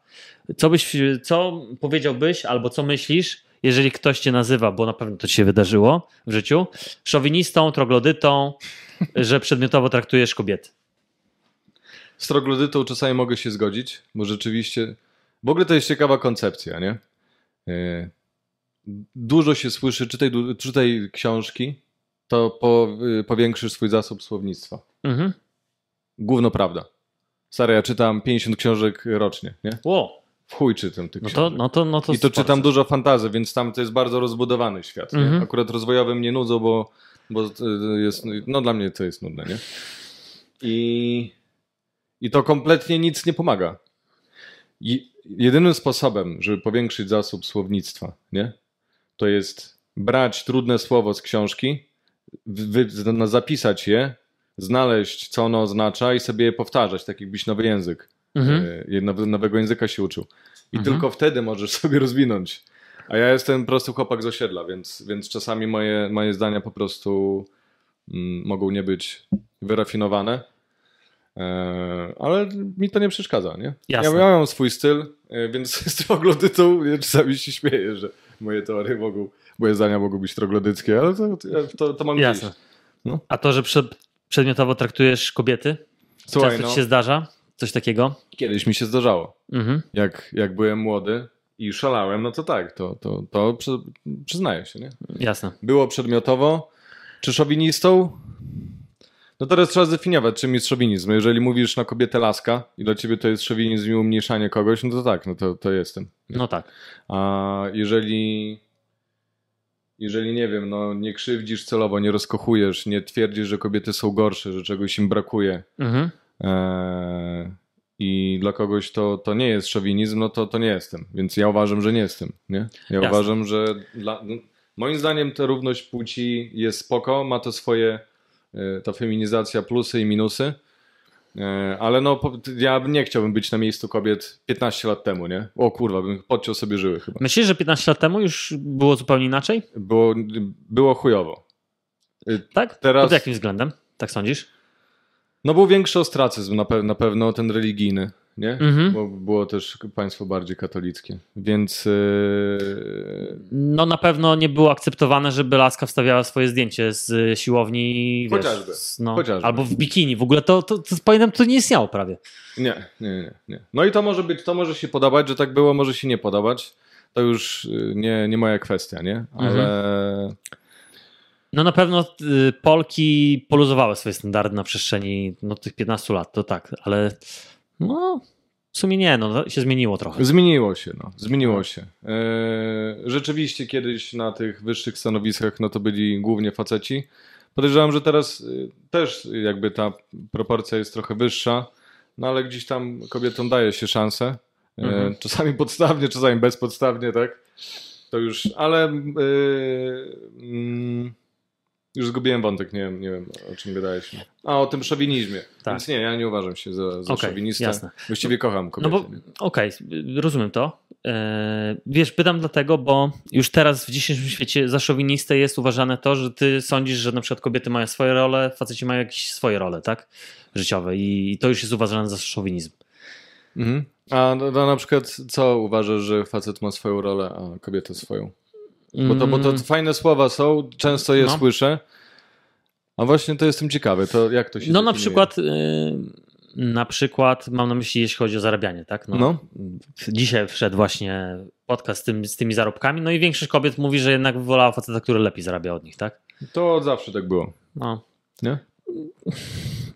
Co byś, co powiedziałbyś albo co myślisz, jeżeli ktoś cię nazywa, bo na pewno to ci się wydarzyło w życiu, szowinistą, troglodytą, że przedmiotowo traktujesz kobiety? Z troglodytą czasami mogę się zgodzić, bo rzeczywiście. W ogóle to jest ciekawa koncepcja, nie? E, Dużo się słyszy, czytaj, czytaj książki, to po, y, powiększysz swój zasób słownictwa. Mhm. Gówno prawda. Stary, ja czytam 50 książek rocznie, nie? Ło, W chuj czytam tych no to, no to, no to I to sporo czytam dużo fantazy, więc tam to jest bardzo rozbudowany świat. Mhm. Akurat rozwojowy mnie nudzą, bo, bo y, jest, no dla mnie to jest nudne, nie? I, I to kompletnie nic nie pomaga. I jedynym sposobem, żeby powiększyć zasób słownictwa, nie? To jest brać trudne słowo z książki, wy, zapisać je, znaleźć, co ono oznacza i sobie je powtarzać, tak jakbyś nowy język Mhm. e, nowe- nowego języka się uczył. I Mhm. tylko wtedy możesz sobie rozwinąć. A ja jestem prosty chłopak z osiedla, więc, więc czasami moje, moje zdania po prostu mm, mogą nie być wyrafinowane. E, ale mi to nie przeszkadza, nie? Ja, Jasne. ja mam swój styl, e, więc z troglodytą ja czasami się śmieję, że moje teorie mogą, moje zdania mogą być troglodyckie, ale to, to, to, mam Jasne. gdzieś. No. A to, że przed, przedmiotowo traktujesz kobiety? Słuchaj, Często no, ci się zdarza? Coś takiego? kiedyś mi się zdarzało. Mhm. jak, jak byłem młody i szalałem, no to tak, to, to, to przy, przyznaję się, nie? Jasne. Było przedmiotowo. Czy szowinistą? No teraz trzeba zdefiniować, czym jest szowinizm. Jeżeli mówisz na kobietę laska i dla ciebie to jest szowinizm i umniejszanie kogoś, no to tak, no to, to jestem. No tak. A jeżeli, jeżeli nie wiem, no nie krzywdzisz celowo, nie rozkochujesz, nie twierdzisz, że kobiety są gorsze, że czegoś im brakuje, Mhm. Eee, i dla kogoś to, to nie jest szowinizm, no to, to nie jestem. Więc ja uważam, że nie jestem. Nie? Ja Jasne. uważam, że dla, no, moim zdaniem ta równość płci jest spoko, ma to swoje, e, ta feminizacja plusy i minusy. E, Ale no, ja nie chciałbym być na miejscu kobiet 15 lat temu, nie? O kurwa, bym podciął sobie żyły chyba. Myślisz, że 15 lat temu już było zupełnie inaczej? Było, było chujowo. Y, Tak? Teraz- Pod jakim względem? Tak sądzisz? No był większy ostracyzm na, pe- na pewno, ten religijny, nie? Mhm. Bo było też państwo bardziej katolickie. Więc yy, No na pewno nie było akceptowane, żeby laska wstawiała swoje zdjęcie z siłowni. Wiesz, Chociażby. z, no, Chociażby. Albo w bikini. W ogóle to, to, to pamiętam, to nie istniało prawie. nie, nie, nie, nie. No i to może być, to może się podobać, że tak było, może się nie podobać. To już yy, nie, nie moja kwestia, nie? Ale No na pewno y, Polki poluzowały swoje standardy na przestrzeni no, tych 15 lat, to tak, ale no w sumie nie, no się zmieniło trochę. Zmieniło się, no. Zmieniło się. Eee, rzeczywiście kiedyś na tych wyższych stanowiskach no to byli głównie faceci. Podejrzewam, że teraz y, też jakby ta proporcja jest trochę wyższa, no ale gdzieś tam kobietom daje się szansę. Eee, Mhm. Czasami podstawnie, czasami bezpodstawnie, tak? To już, ale yy, mm, już zgubiłem wątek, nie wiem, nie wiem o czym gadaliśmy. A, o tym szowinizmie. Tak. Więc nie, ja nie uważam się za, za Okej, szowinistę. jasne. Właściwie kocham No kobiety. nie? okej, rozumiem to. E, wiesz, pytam dlatego, bo już teraz w dzisiejszym świecie za szowinistę jest uważane to, że ty sądzisz, że na przykład kobiety mają swoje role, faceci mają jakieś swoje role, tak? Życiowe i to już jest uważane za szowinizm. Mhm. A no, no, na przykład co uważasz, że facet ma swoją rolę, a kobieta swoją? Bo to, bo to Mm, fajne słowa są, często je No. słyszę. A właśnie to jestem ciekawy, to jak to się No na przykład, y, na przykład mam na myśli, jeśli chodzi o zarabianie, tak? No. Dzisiaj wszedł właśnie podcast z, tym, z tymi zarobkami, no i większość kobiet mówi, że jednak wolała faceta, który lepiej zarabia od nich, tak? To zawsze tak było, No, nie?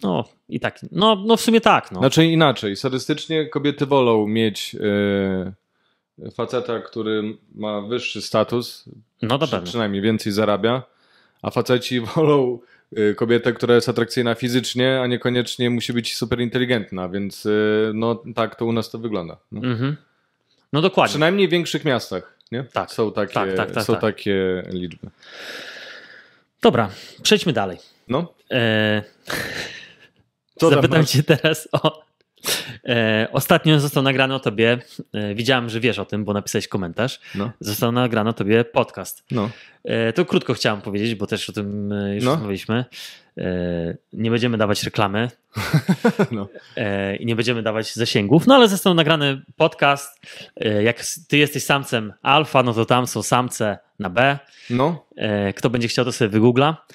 no i tak. No, no w sumie tak, no. Znaczy inaczej, statystycznie kobiety wolą mieć e, faceta, który ma wyższy status, No to przy, przynajmniej więcej zarabia, a faceci wolą e, kobietę, która jest atrakcyjna fizycznie, a niekoniecznie musi być super inteligentna, więc e, no tak to u nas to wygląda. No. Mhm. No dokładnie. Przynajmniej w większych miastach, nie? Tak. Są takie, Tak, tak, tak, są tak. takie liczby. Dobra, przejdźmy dalej. No, E, zapytam cię teraz o... E, ostatnio został nagrany o tobie, e, widziałem, że wiesz o tym, bo napisałeś komentarz, no, został nagrany o tobie podcast. no. E, To krótko chciałem powiedzieć, bo też o tym e, już No. rozmawialiśmy. E, Nie będziemy dawać reklamy no. e, i nie będziemy dawać zasięgów, no ale został nagrany podcast. Jak ty jesteś samcem alfa, no to tam są samce na B. no. Kto będzie chciał, to sobie wygoogla.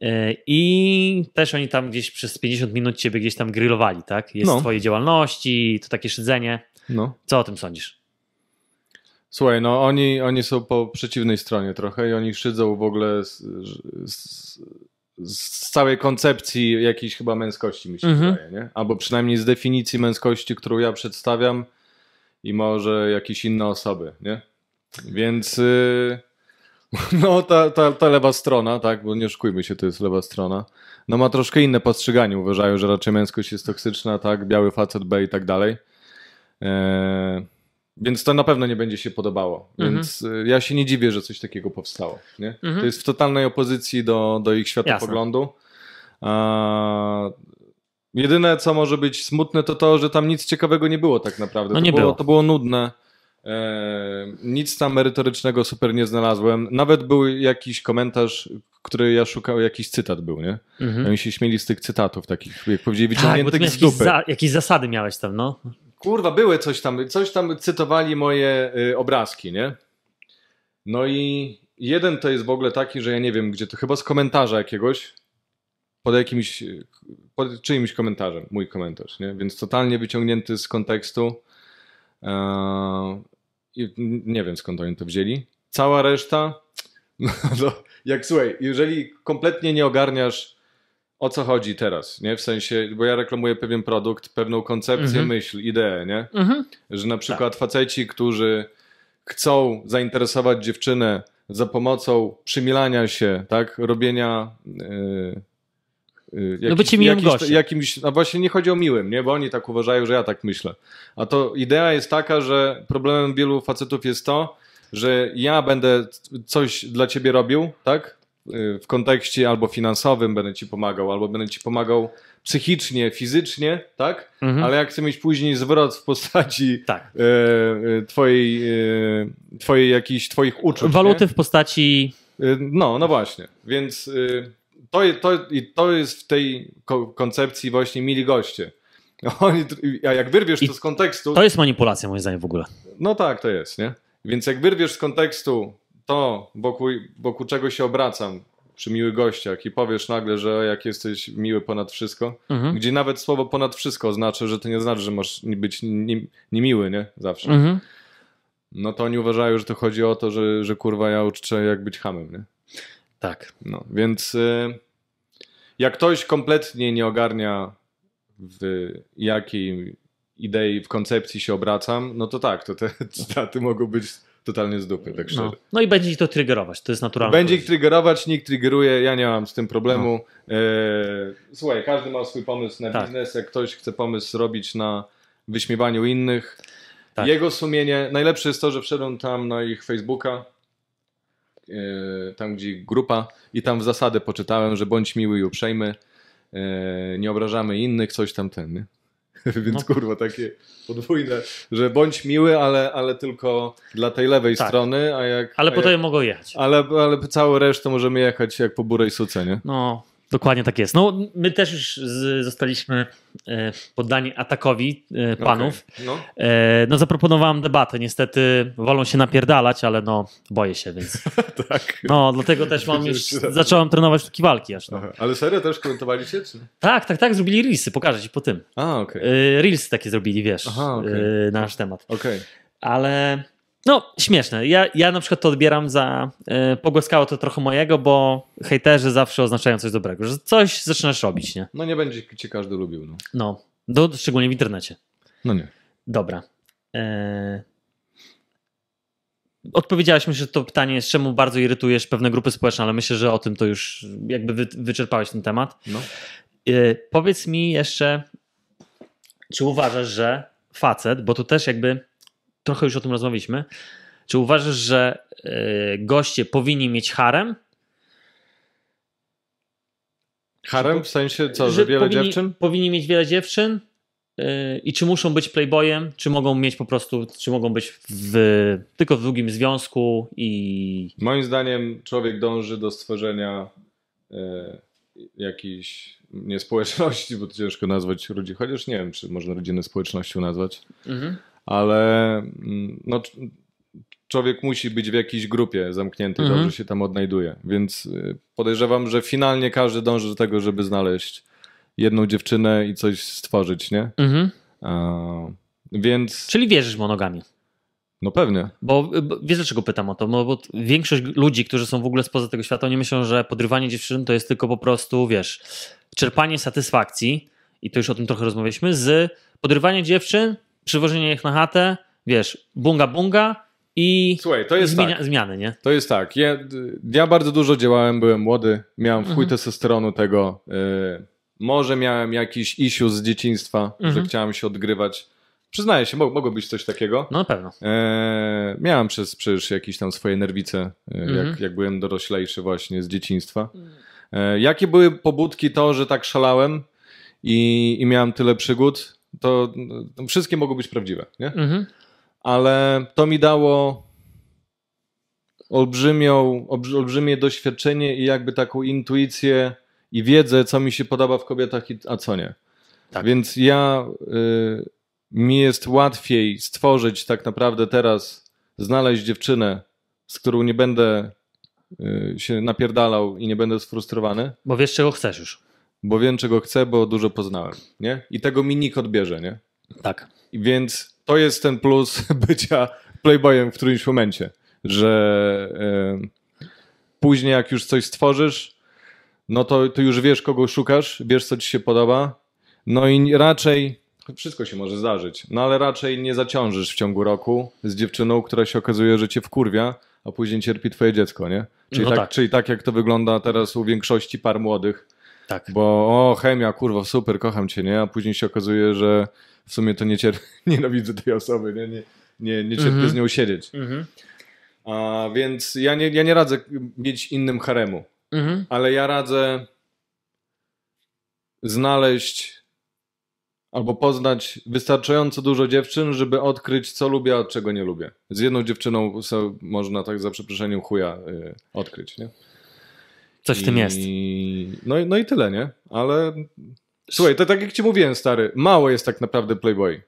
E, I też oni tam gdzieś przez 50 minut ciebie gdzieś tam grillowali, tak? Jest No. twojej działalności, to takie szydzenie. no. Co o tym sądzisz? Słuchaj, no oni, oni są po przeciwnej stronie trochę i oni szydzą w ogóle z, z, z całej koncepcji jakiejś chyba męskości, mi się Mhm. wydaje, nie? Albo przynajmniej z definicji męskości, którą ja przedstawiam i może jakieś inne osoby, nie? Więc y, no ta, ta, ta lewa strona, tak, bo nie oszukujmy się, to jest lewa strona, no ma troszkę inne postrzeganie, uważają, że raczej męskość jest toksyczna, tak, biały facet B i tak dalej. Eee, więc to na pewno nie będzie się podobało. Mhm. Więc y, ja się nie dziwię, że coś takiego powstało. Nie? Mhm. To jest w totalnej opozycji do, do ich światopoglądu. A, jedyne, co może być smutne, to to, że tam nic ciekawego nie było tak naprawdę. No to nie było, było. To było nudne. E, nic tam merytorycznego super nie znalazłem. Nawet był jakiś komentarz, który ja szukał, jakiś cytat był, nie? Mhm. Oni się śmieli z tych cytatów takich, jak powiedzieli, Tak, wyciągniętych miałeś z jakieś, dupy. za, jakieś zasady miałeś tam, no. Kurwa, były coś tam, coś tam cytowali moje y, obrazki, nie? No i jeden to jest w ogóle taki, że ja nie wiem, gdzie to chyba z komentarza jakiegoś, pod jakimś, pod czyimś komentarzem, mój komentarz, nie? Więc totalnie wyciągnięty z kontekstu. Eee, i nie wiem skąd oni to wzięli. Cała reszta, no, jak słuchaj, jeżeli kompletnie nie ogarniasz o co chodzi teraz, nie? W sensie, bo ja reklamuję pewien produkt, pewną koncepcję, Mhm. myśl, ideę, nie? Mhm. Że na przykład faceci, którzy chcą zainteresować dziewczynę za pomocą przymilania się, tak? Robienia. Yy, yy, No bycie miłym jakiś, gościem. jakimś, no właśnie nie chodzi o miłym, nie? Bo oni tak uważają, że ja tak myślę. A to idea jest taka, że problemem wielu facetów jest to, że ja będę coś dla ciebie robił, tak? Yy, W kontekście albo finansowym będę ci pomagał, albo będę ci pomagał psychicznie, fizycznie, tak? Mhm. Ale jak chcę mieć później zwrot w postaci Tak. e, twojej, e, twojej jakichś twoich uczuć. Waluty nie? w postaci. No, no właśnie. Więc e, to, to, i to jest w tej ko- koncepcji właśnie mili goście. Oni, a jak wyrwiesz I to z kontekstu, To jest manipulacja, moim zdaniem, w ogóle. no tak, to jest, nie? Więc jak wyrwiesz z kontekstu to, wokół, wokół czego się obracam przy miłych gościach i powiesz nagle, że jak jesteś miły ponad wszystko, Mhm. gdzie nawet słowo ponad wszystko oznacza, że to nie znaczy, że masz nie- być nie- niemiły, nie? Zawsze. Mhm. No to oni uważają, że to chodzi o to, że, że kurwa ja uczę jak być hamem, nie? Tak. No, więc y, jak ktoś kompletnie nie ogarnia w jakiej idei, w koncepcji się obracam, no to tak, to te cytaty mogą być totalnie z dupy, tak szczerze. No. no i będzie ich to triggerować, to jest naturalne. Będzie ich triggerować, nikt triggeruje, ja nie mam z tym problemu. E, słuchaj, każdy ma swój pomysł na No. Tak. biznes, jak ktoś chce pomysł zrobić na wyśmiewaniu innych. Tak. Jego sumienie, najlepsze jest to, że wszedłem tam na ich Facebooka, tam gdzie grupa i tam w zasadę poczytałem, że bądź miły i uprzejmy, e, nie obrażamy innych, coś tam ten, nie? Więc No. kurwa, takie podwójne, że bądź miły, ale, ale tylko dla tej lewej Tak. strony, a jak... Ale a potem jak, mogą jechać. ale, ale całą resztę możemy jechać jak po burej suce, nie? No, dokładnie tak jest. No, my też już z, zostaliśmy e, poddani atakowi e, panów. Okej. No. E, no, zaproponowałem debatę. Niestety wolą się napierdalać, ale no, boję się, więc. tak. No, dlatego też mam już. Zacząłem trenować sztuki walki aż. No. Aha. Ale serio też komentowaliście? Czy? Tak, tak, tak, zrobili reelsy, pokażę ci po tym. A, okej. E, reelsy takie zrobili, wiesz, Aha, na nasz temat. Okej. Ale no, śmieszne. Ja, ja na przykład to odbieram za e, pogłaskało to trochę mojego, bo hejterzy zawsze oznaczają coś dobrego, że coś zaczynasz robić, nie? No nie będzie cię każdy lubił, no. No, do, szczególnie w internecie. No nie. Dobra. E... Odpowiedziałeś myślę, że to pytanie jest, czemu bardzo irytujesz pewne grupy społeczne, ale myślę, że o tym to już jakby wy, wyczerpałeś ten temat. No. E, powiedz mi jeszcze, czy uważasz, że facet, bo tu też jakby trochę już o tym rozmawialiśmy, czy uważasz, że e, goście powinni mieć harem? Harem w sensie co, że wiele powinni, dziewczyn? Powinni mieć wiele dziewczyn yy, i czy muszą być playboyem, czy mogą mieć po prostu, czy mogą być w, tylko w długim związku i Moim zdaniem człowiek dąży do stworzenia e, jakiejś nie społeczności, bo to ciężko nazwać rodzin, chociaż nie wiem, czy można rodzinę społecznością nazwać, ale mm, no, człowiek musi być w jakiejś grupie zamkniętej, Mhm. dobrze się tam odnajduje, więc y, podejrzewam, że finalnie każdy dąży do tego, żeby znaleźć jedną dziewczynę i coś stworzyć, nie? Mhm. Więc, Czyli wierzysz w monogamię. no pewnie. Bo, bo wiesz dlaczego pytam o to? No, bo większość ludzi, którzy są w ogóle spoza tego świata, oni myślą, że podrywanie dziewczyn to jest tylko po prostu, wiesz, czerpanie satysfakcji i to już o tym trochę rozmawialiśmy, z podrywania dziewczyn, przywożenie ich na chatę, wiesz, bunga bunga i Słuchaj, to jest zmienia, tak. zmiany, nie? To jest tak. Ja, ja bardzo dużo działałem, byłem młody, miałem w chuj Mhm. testosteronu tego. y, może miałem jakiś issue z dzieciństwa, że Mhm. chciałem się odgrywać. Przyznaję się, mo- mogło być coś takiego. No na pewno. E, miałem przez przecież jakieś tam swoje nerwice, e, Mhm. jak, jak byłem doroślejszy właśnie z dzieciństwa. E, jakie były pobudki to, że tak szalałem i, i miałem tyle przygód, to, to wszystkie mogą być prawdziwe, nie? Mhm. ale to mi dało olbrzymią, olbrzy- olbrzymie doświadczenie i jakby taką intuicję i wiedzę, co mi się podoba w kobietach, i- a co nie. Tak. Więc ja, y, mi jest łatwiej stworzyć tak naprawdę teraz, znaleźć dziewczynę, z którą nie będę y, się napierdalał i nie będę sfrustrowany, Bo wiesz, czego chcesz już. Bo wiem, czego chcę, bo dużo poznałem, nie? I tego mi nikt odbierze, nie? Tak. Więc to jest ten plus bycia playboyem w którymś momencie, że e, później jak już coś stworzysz, no to, to już wiesz, kogo szukasz, wiesz, co ci się podoba, no i raczej, wszystko się może zdarzyć, no ale raczej nie zaciążysz w ciągu roku z dziewczyną, która się okazuje, że cię wkurwia, a później cierpi twoje dziecko, nie? Czyli, No tak, tak. czyli tak, jak to wygląda teraz u większości par młodych, Tak. bo o, chemia, kurwa, super, kocham cię, nie? A później się okazuje, że w sumie to nie cierpię, nienawidzę tej osoby, nie? Nie, nie, nie cierpię Mhm. z nią siedzieć. Mhm. A, więc ja nie, ja nie radzę mieć innym haremu, Mhm. ale ja radzę znaleźć albo poznać wystarczająco dużo dziewczyn, żeby odkryć, co lubię, a czego nie lubię. Z jedną dziewczyną można tak za przeproszeniem chuja y, odkryć, nie? Coś w tym jest. I- No, i- no i tyle, nie? Ale słuchaj, to tak jak ci mówiłem, stary, mało jest tak naprawdę Playboy.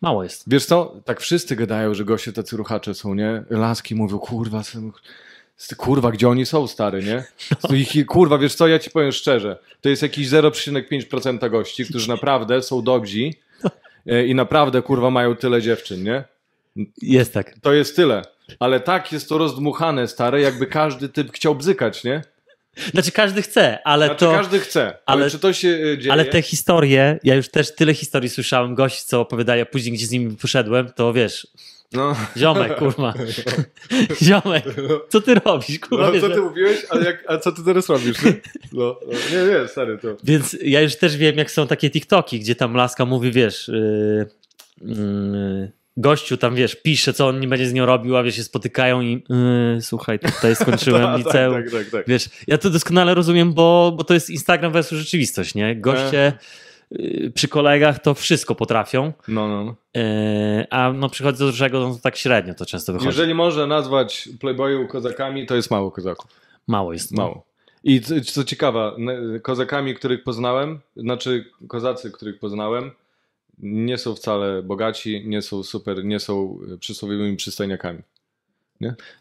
Mało jest. Wiesz co, tak wszyscy gadają, że goście tacy ruchacze są, nie? Laski mówią, kurwa, są- kurwa, gdzie oni są, stary, nie? To Ich, kurwa, wiesz co, ja ci powiem szczerze, to jest jakiś 0,5% gości, którzy naprawdę są dobrzy e, i naprawdę, kurwa, mają tyle dziewczyn, nie? Jest tak. To jest tyle. Ale tak jest to rozdmuchane, stare, jakby każdy typ chciał bzykać, nie? Znaczy każdy chce, ale Znaczy to... każdy chce, ale, ale- czy to się y, dzieje? Ale te historie, ja już też tyle historii słyszałem, gość co opowiadaje, później gdzie z nim poszedłem, to wiesz, No. ziomek, kurwa, ziomek, co ty robisz, kurwa, No, co ty mówiłeś? Ale jak, a co ty teraz robisz? Nie? No, no, nie, nie, stary, to... Więc ja już też wiem, jak są takie TikToki, gdzie tam laska mówi, wiesz, yy, yy, gościu tam, wiesz, pisze, co on nie będzie z nią robił, a wiesz, się spotykają i yy, słuchaj, tutaj skończyłem Tak, liceum. Tak, tak, tak. Wiesz, ja to doskonale rozumiem, bo, bo to jest Instagram versus rzeczywistość, nie? Goście yy, przy kolegach to wszystko potrafią, No, no, no. yy, a no przychodzi do dużego, no to tak średnio to często wychodzi. Jeżeli można nazwać playboyów kozakami, to jest mało kozaków. Mało jest. no. Mało. I co, co ciekawe, kozakami, których poznałem, znaczy kozacy, których poznałem, nie są wcale bogaci, nie są super, nie są y, przysłowiowymi przystojniakami.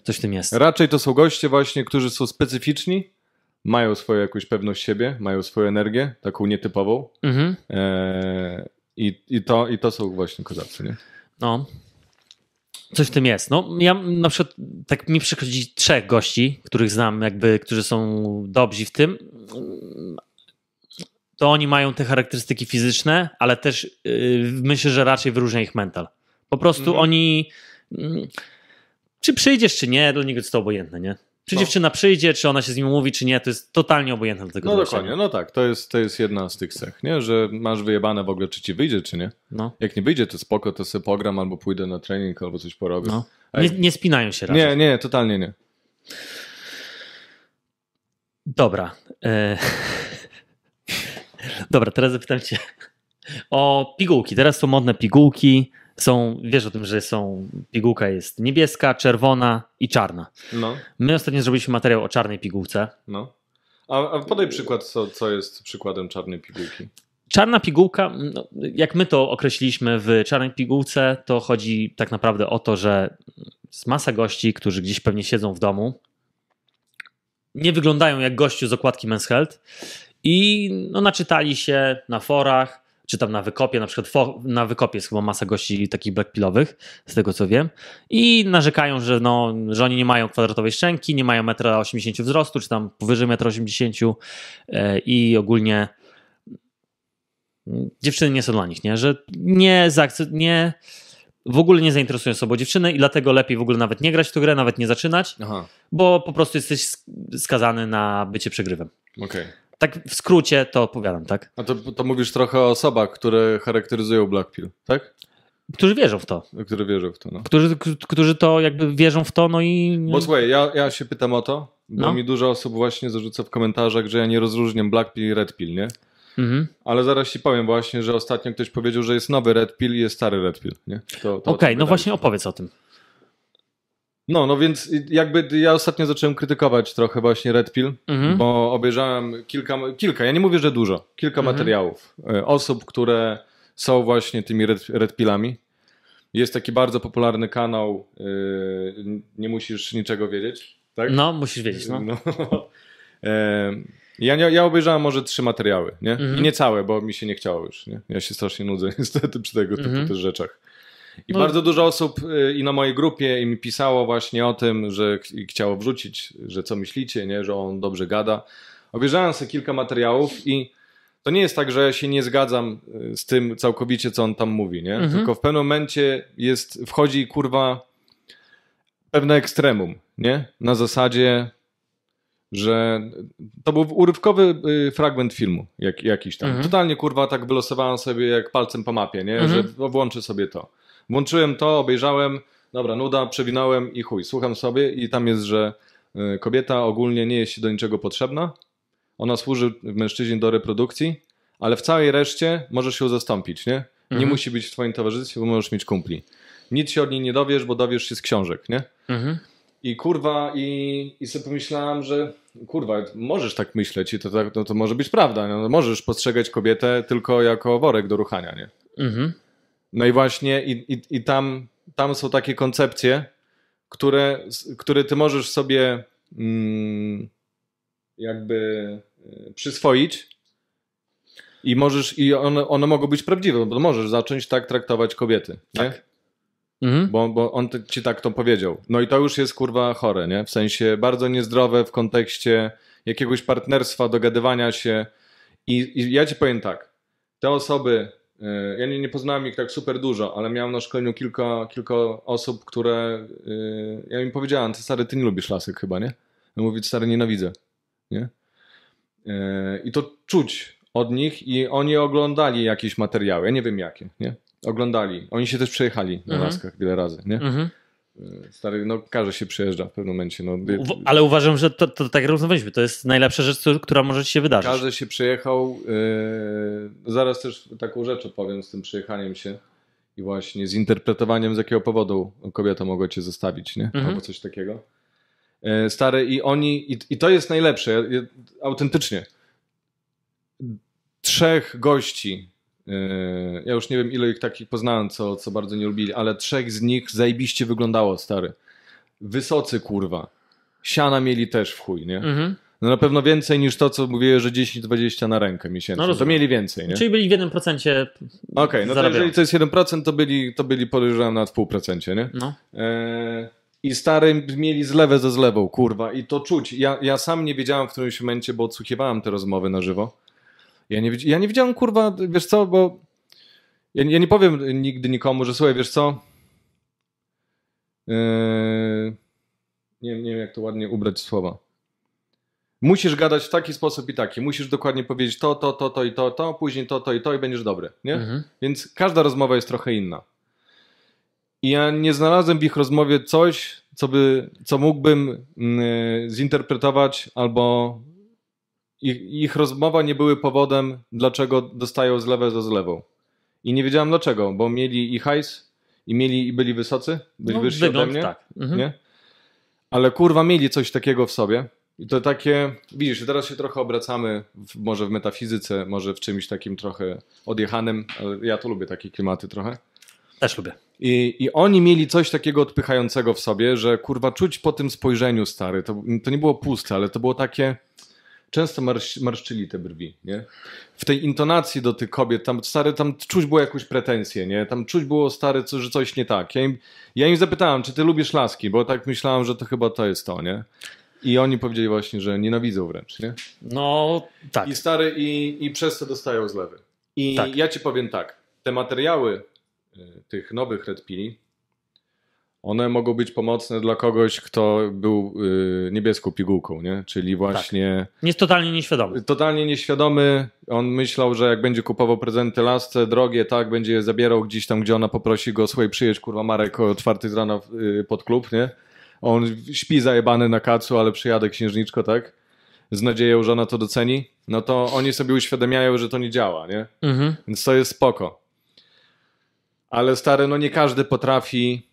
Coś w tym jest. Raczej to są goście właśnie, którzy są specyficzni, mają swoją jakąś pewność siebie, mają swoją energię, taką nietypową Mhm. eee, i, i, to, i to są właśnie kozacy, nie? No. Coś w tym jest. No, ja na przykład, tak mi przychodzi trzech gości, których znam, jakby, którzy są dobrzy w tym. To oni mają te charakterystyki fizyczne, ale też yy, myślę, że raczej wyróżnia ich mental. Po prostu Mhm. oni. mm, Czy przyjdziesz, czy nie, dla niego jest to obojętne, nie? Czy No. dziewczyna przyjdzie, czy ona się z nim umówi, czy nie, to jest totalnie obojętne dla tego No dokładnie, no tak, to jest, to jest jedna z tych cech, nie? Że masz wyjebane w ogóle, czy ci wyjdzie, czy nie. No, Jak nie wyjdzie, to spoko, to sobie pogram, albo pójdę na trening, albo coś porobię. no. Nie, nie spinają się raczej. Nie, nie, totalnie nie. Dobra. E... Dobra, teraz zapytam cię o pigułki. Teraz są modne pigułki. Są, wiesz o tym, że są, pigułka jest niebieska, czerwona i czarna. No, My ostatnio zrobiliśmy materiał o czarnej pigułce. no. A, a podaj przykład, co, co jest przykładem czarnej pigułki. Czarna pigułka, no, jak my to określiliśmy w czarnej pigułce, to chodzi tak naprawdę o to, że jest masa gości, którzy gdzieś pewnie siedzą w domu, nie wyglądają jak gościu z okładki Men's Health i no, naczytali się na forach, czy tam na wykopie, na przykład fo- na wykopie jest chyba masa gości takich blackpillowych, z tego co wiem, i narzekają, że, no, że oni nie mają kwadratowej szczęki, nie mają 1,80 m wzrostu, czy tam powyżej 1,80 m e, i ogólnie dziewczyny nie są dla nich, nie? Że nie, nie w ogóle nie zainteresują sobą dziewczyny i dlatego lepiej w ogóle nawet nie grać w tę grę, nawet nie zaczynać, Aha, bo po prostu jesteś sk- skazany na bycie przegrywem. okej. Tak w skrócie to opowiadam, tak? A to, to mówisz trochę o osobach, które charakteryzują Blackpill, tak? Którzy wierzą w to. Które wierzą w to, no. Którzy, którzy to jakby wierzą w to, no i... Bo słuchaj, ja, ja się pytam o to, bo No. mi dużo osób właśnie zarzuca w komentarzach, że ja nie rozróżniam Black Pill i Red Pill, nie? Mhm. Ale zaraz ci powiem właśnie, że ostatnio ktoś powiedział, że jest nowy Red Pill i jest stary Red Pill, nie? Okej, no wydaje właśnie opowiedz o tym. No, no więc jakby ja ostatnio zacząłem krytykować trochę właśnie Red Pill, Mhm. bo obejrzałem kilka, kilka, ja nie mówię, że dużo, kilka Mhm. materiałów e, osób, które są właśnie tymi Red, red Pillami. Jest taki bardzo popularny kanał, yy, nie musisz niczego wiedzieć, tak? No, musisz wiedzieć, no. No. E, Ja, ja obejrzałem może trzy materiały, nie? Mhm. I nie całe, bo mi się nie chciało już, nie? Ja się strasznie nudzę niestety przy tego typu Mhm. też rzeczach. I No. bardzo dużo osób y, i na mojej grupie i mi pisało właśnie o tym, że ch- chciało wrzucić, że co myślicie, nie? Że on dobrze gada. Obejrzałem sobie kilka materiałów i to nie jest tak, że ja się nie zgadzam y, z tym całkowicie, co on tam mówi, nie? Mhm. Tylko w pewnym momencie jest, wchodzi kurwa pewne ekstremum, nie? Na zasadzie, że to był urywkowy y, fragment filmu, jak, jakiś tam. Mhm. Totalnie kurwa tak wylosowałem sobie jak palcem po mapie, nie? Mhm. Że włączę sobie to. Włączyłem to, obejrzałem, dobra, nuda, przewinąłem i chuj, słucham sobie i tam jest, że y, kobieta ogólnie nie jest do niczego potrzebna, ona służy mężczyźnie do reprodukcji, ale w całej reszcie możesz ją zastąpić, nie? Nie Mhm. musi być w twoim towarzystwie, bo możesz mieć kumpli. Nic się od niej nie dowiesz, bo dowiesz się z książek, nie? Mhm. I kurwa, i, i sobie pomyślałem, że kurwa, możesz tak myśleć i to, tak- no, to może być prawda. No, możesz postrzegać kobietę tylko jako worek do ruchania, nie? Mhm. No i właśnie i, i, i tam, tam są takie koncepcje, które, które ty możesz sobie mm, jakby y, przyswoić i możesz, i one, one mogą być prawdziwe, bo możesz zacząć tak traktować kobiety, nie? Mhm. Bo, bo on ci tak to powiedział. No i to już jest kurwa chore, nie? W sensie bardzo niezdrowe w kontekście jakiegoś partnerstwa, dogadywania się. I, i ja ci powiem tak, te osoby, ja nie, nie poznałem ich tak super dużo, ale miałem na szkoleniu kilka, kilka osób, które, y, ja im powiedziałem, ty stary, ty nie lubisz lasek chyba, nie? Ja mówię, stary, nienawidzę, nie? Y, I to czuć od nich i oni oglądali jakieś materiały, ja nie wiem jakie, nie? Oglądali. Oni się też przejechali na Mhm. laskach wiele razy, nie? Mhm. Stary, no każdy się przyjeżdża w pewnym momencie. No, Ale uważam, że to, to tak jak rozmawialiśmy, to jest najlepsza rzecz, któ- która może ci się wydarzyć. każdy się przejechał. Yy, zaraz też taką rzecz opowiem z tym przejechaniem się i właśnie z interpretowaniem, z jakiego powodu kobieta mogła cię zostawić, nie? Mhm. Albo coś takiego. Yy, stary, i oni, i, i to jest najlepsze, ja, ja, autentycznie. Trzech gości, ja już nie wiem ile ich takich poznałem, co, co bardzo nie lubili, ale trzech z nich zajebiście wyglądało, stary. Wysocy, kurwa. Siana mieli też w chuj, nie? Mhm. No na pewno więcej niż to, co mówię, że 10-20 na rękę miesięcznie. No to mieli więcej, nie? Czyli byli w 1% Okej, no to jeżeli to jest 1%, to byli, to byli podejrzewam na 2%, nie? No. Eee, I stary mieli zlewę ze zlewą, kurwa, i to czuć. Ja, ja sam nie wiedziałem w którymś momencie, bo odsłuchiwałem te rozmowy na żywo. Ja nie, ja nie wiedziałem, kurwa, wiesz co, bo ja, ja nie powiem nigdy nikomu, że słuchaj, wiesz co, eee, nie, nie wiem jak to ładnie ubrać słowa. Musisz gadać w taki sposób i taki. Musisz dokładnie powiedzieć to, to, to, to i to, to, później to, to i to i będziesz dobry, nie? Mhm. Więc każda rozmowa jest trochę inna. I ja nie znalazłem w ich rozmowie coś, co, by, co mógłbym mm, zinterpretować, albo ich, ich rozmowa nie były powodem, dlaczego dostają zlewę za zlewą. I nie wiedziałem dlaczego, bo mieli i hajs, i mieli i byli wysocy, byli No, wyżsi wygląd, mnie, tak. Mhm. nie? Ale kurwa mieli coś takiego w sobie. I to takie, widzisz, teraz się trochę obracamy, w, może w metafizyce, może w czymś takim trochę odjechanym, ale ja to lubię takie klimaty trochę. Też lubię. I, I oni mieli coś takiego odpychającego w sobie, że kurwa czuć po tym spojrzeniu stary, to, to nie było puste, ale to było takie, często marsz, marszczyli te brwi, nie? W tej intonacji do tych kobiet, tam stary, tam czuć było jakąś pretensję, nie? Tam czuć było stary, co, że coś nie tak. Ja im, ja im zapytałem, czy ty lubisz laski, bo tak myślałem, że to chyba to jest to, nie? I oni powiedzieli właśnie, że nienawidzą wręcz, nie? No tak. I stary, i, i przez to dostają zlewy. I Tak. ja ci powiem tak, te materiały y, tych nowych Red Pili, one mogą być pomocne dla kogoś, kto był y, niebieską pigułką, nie? Czyli właśnie Jest totalnie nieświadomy. totalnie nieświadomy. On myślał, że jak będzie kupował prezenty lasce drogie, tak, będzie je zabierał gdzieś tam, gdzie ona poprosi go, słuchaj, przyjedź kurwa Marek o czwartej z rana y, pod klub, nie? On śpi zajebany na kacu, ale przyjadę księżniczko, tak? Z nadzieją, że ona to doceni. No to oni sobie uświadamiają, że to nie działa, nie? Mhm. Więc to jest spoko. Ale stary, no nie każdy potrafi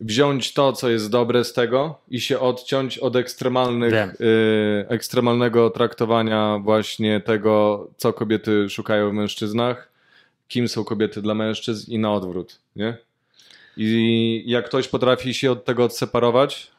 wziąć to, co jest dobre z tego i się odciąć od ekstremalnych, y, ekstremalnego traktowania właśnie tego, co kobiety szukają w mężczyznach, kim są kobiety dla mężczyzn i na odwrót, nie? I jak ktoś potrafi się od tego odseparować,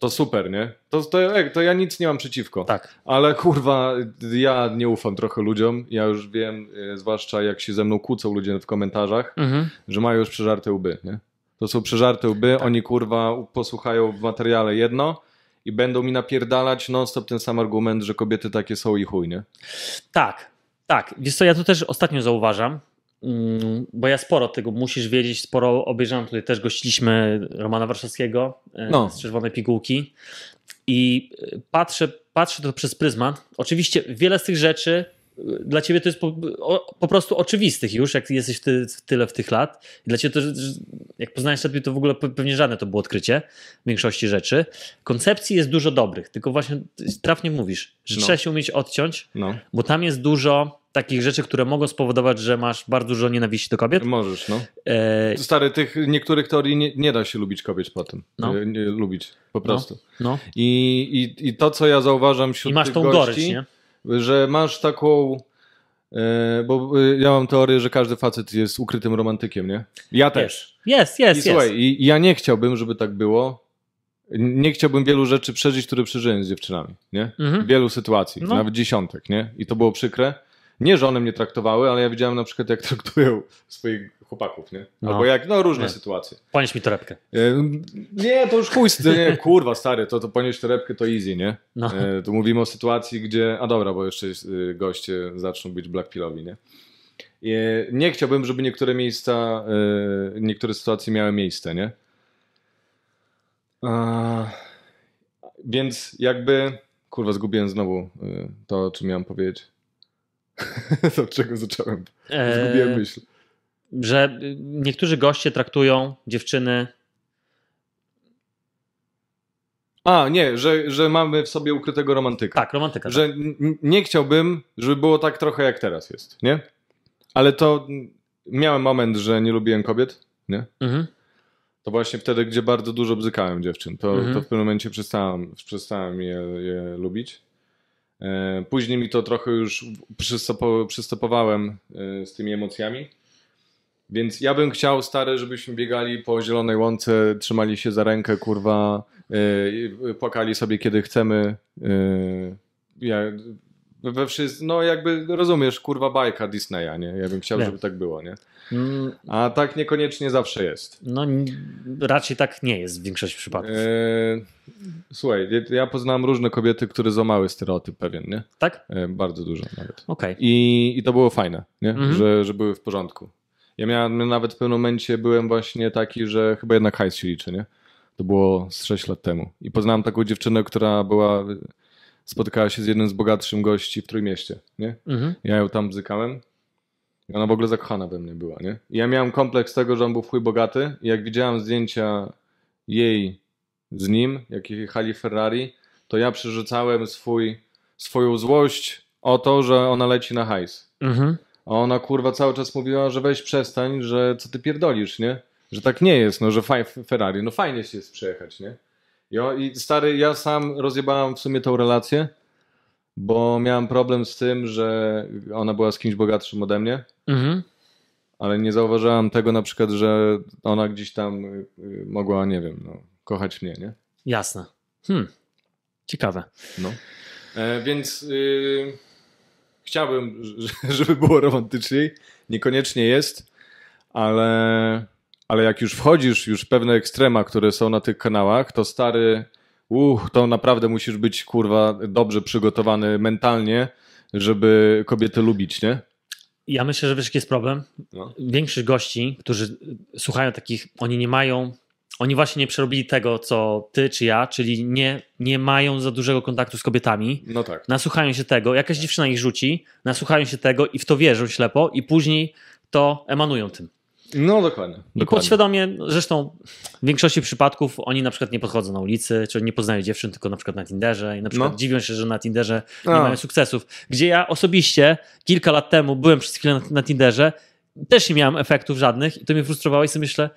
to super, nie? To, to, to ja nic nie mam przeciwko. Tak. Ale kurwa, ja nie ufam trochę ludziom. Ja już wiem, e, zwłaszcza jak się ze mną kłócą ludzie w komentarzach, Mhm. że mają już przeżarte łby, nie? To są przeżarte łby, oni kurwa posłuchają w materiale jedno i będą mi napierdalać non-stop ten sam argument, że kobiety takie są i chuj, nie? Tak, tak. Wiesz co, ja to też ostatnio zauważam, mm, bo ja sporo tego musisz wiedzieć, sporo obejrzałem, tutaj też gościliśmy Romana Warszawskiego e, No. z Czerwonej Pigułki i e, patrzę, patrzę to przez pryzmat. Oczywiście wiele z tych rzeczy dla ciebie to jest po, po prostu oczywistych już, jak jesteś ty, tyle w tych lat. I Dla ciebie to, jak poznałeś Redmi, to w ogóle pe- pewnie żadne to było odkrycie w większości rzeczy. Koncepcji jest dużo dobrych, tylko właśnie trafnie mówisz, że No. trzeba się umieć odciąć, No, bo tam jest dużo takich rzeczy, które mogą spowodować, że masz bardzo dużo nienawiści do kobiet. możesz, no. E, Stary, tych niektórych teorii nie, nie da się lubić kobiet po tym. No. Nie, nie, lubić, po prostu. no. I, i, I to, co ja zauważam wśród I masz tą gości, nie? Że masz taką. e, bo e, ja mam teorię, że każdy facet jest ukrytym romantykiem, nie? Ja też. Jest, I jest, jest. słuchaj, i, i ja nie chciałbym, żeby tak było. Nie chciałbym wielu rzeczy przeżyć, które przeżyłem z dziewczynami, nie? Mhm. Wielu sytuacji, No. nawet dziesiątek, nie? I to było przykre. Nie, że one mnie traktowały, ale ja widziałem na przykład, jak traktują swoich chłopaków, nie? No. Albo jak, no różne Nie. sytuacje. Ponieś mi torebkę. E, Nie, to już chuj, nie, kurwa stary, to, to ponieść torebkę to easy, nie? No. E, Tu mówimy o sytuacji, gdzie, a dobra, bo jeszcze e, goście zaczną być blackpillowi, nie? Nie chciałbym, żeby niektóre miejsca, niektóre sytuacje miały miejsce, nie? Więc jakby, kurwa, zgubiłem znowu to, o czym miałem powiedzieć. to czego zacząłem? Zgubiłem myśl. Że niektórzy goście traktują dziewczyny. A, nie, że, że mamy w sobie ukrytego romantyka. Tak, romantyka. że n- nie chciałbym, żeby było tak trochę jak teraz jest, nie? Ale to miałem moment, że nie lubiłem kobiet, nie? Tak. Mhm. To właśnie wtedy, gdzie bardzo dużo bzykałem dziewczyn. To, Mhm. to w pewnym momencie przestałem, przestałem je, je lubić. E, Później mi to trochę już przystopo, przystopowałem e, z tymi emocjami. Więc ja bym chciał, stary, żebyśmy biegali po zielonej łące, trzymali się za rękę, kurwa, e, i płakali sobie kiedy chcemy. e, Ja, we wszyscy, no jakby rozumiesz, kurwa bajka Disneya, nie? Ja bym chciał, Wiem. żeby tak było, nie? Mm, A tak niekoniecznie zawsze jest. No, raczej tak nie jest w większości przypadków. Eee, słuchaj, ja- poznałem różne kobiety, które złamały stereotyp pewien, nie? Tak? E, bardzo dużo nawet. Okej. I, I to było fajne, nie? Mhm. Że, że były w porządku. Ja miałem nawet w pewnym momencie byłem właśnie taki, że chyba jednak hajs się liczy, nie? To było z 6 lat temu. I poznałem taką dziewczynę, która była, spotykała się z jednym z bogatszym gości w Trójmieście, nie? Mhm. Ja ją tam bzykałem. I ona w ogóle zakochana we mnie była, nie? I ja miałem kompleks tego, że on był w chuj bogaty i jak widziałem zdjęcia jej z nim, jak jechali Ferrari, to ja przerzucałem swój, swoją złość o to, że ona leci na hajs. Mhm. A ona kurwa cały czas mówiła, że weź przestań, że co ty pierdolisz, nie? Że tak nie jest, no, że faj, Ferrari, no fajnie się jest przejechać, nie? I, o, I stary, ja sam rozjebałem w sumie tą relację, bo miałem problem z tym, że ona była z kimś bogatszym ode mnie, Mhm. ale nie zauważyłem tego na przykład, że ona gdzieś tam y, y, mogła, nie wiem, no, kochać mnie, nie? Jasne. Hmm. Ciekawe. No. E, więc y, chciałbym, żeby było romantyczniej. Niekoniecznie jest, ale, ale jak już wchodzisz już pewne ekstrema, które są na tych kanałach, to stary, uch, to naprawdę musisz być kurwa dobrze przygotowany mentalnie, żeby kobiety lubić, nie? Ja myślę, że wiesz, jaki jest problem? No. Większość gości, którzy słuchają takich, oni nie mają, oni właśnie nie przerobili tego, co ty czy ja, czyli nie, nie mają za dużego kontaktu z kobietami, No tak. nasłuchają się tego, jakaś dziewczyna ich rzuci, nasłuchają się tego i w to wierzą ślepo i później to emanują tym. No dokładnie. I dokładnie. podświadomie, zresztą w większości przypadków oni na przykład nie podchodzą na ulicy, czy nie poznają dziewczyn, tylko na przykład na Tinderze i na przykład No. dziwią się, że na Tinderze nie A. mają sukcesów. Gdzie ja osobiście kilka lat temu byłem przez chwilę na, na Tinderze, też nie miałem efektów żadnych i to mnie frustrowało i sobie myślę,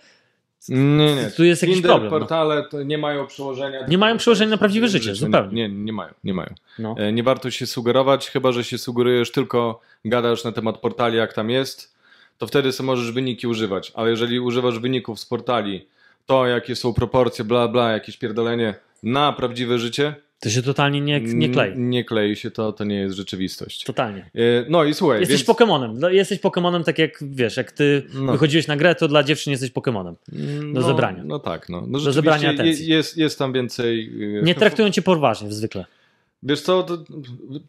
Nie, nie. tu jest jakiś Tinder, problem. No. portale to nie mają przełożenia. Nie mają przełożenia na prawdziwe życie, zupełnie. Nie, nie, nie mają, nie mają. No. E, Nie warto się sugerować, chyba że się sugerujesz tylko, gadasz na temat portali, jak tam jest, to wtedy sobie możesz wyniki używać. Ale jeżeli używasz wyników z portali, to jakie są proporcje, bla bla, jakieś pierdolenie na prawdziwe życie, To się totalnie nie, nie klei. nie klei się to, to nie jest rzeczywistość. Totalnie. E, No i słuchaj, Jesteś więc... Pokemonem. No, Jesteś Pokemonem tak jak, wiesz, jak ty No. wychodziłeś na grę, to dla dziewczyn jesteś Pokemonem. do no, zebrania. No tak, no. no Do zebrania atencji. Jest, jest tam więcej... e, Nie traktują cię poważnie zwykle. Wiesz co, to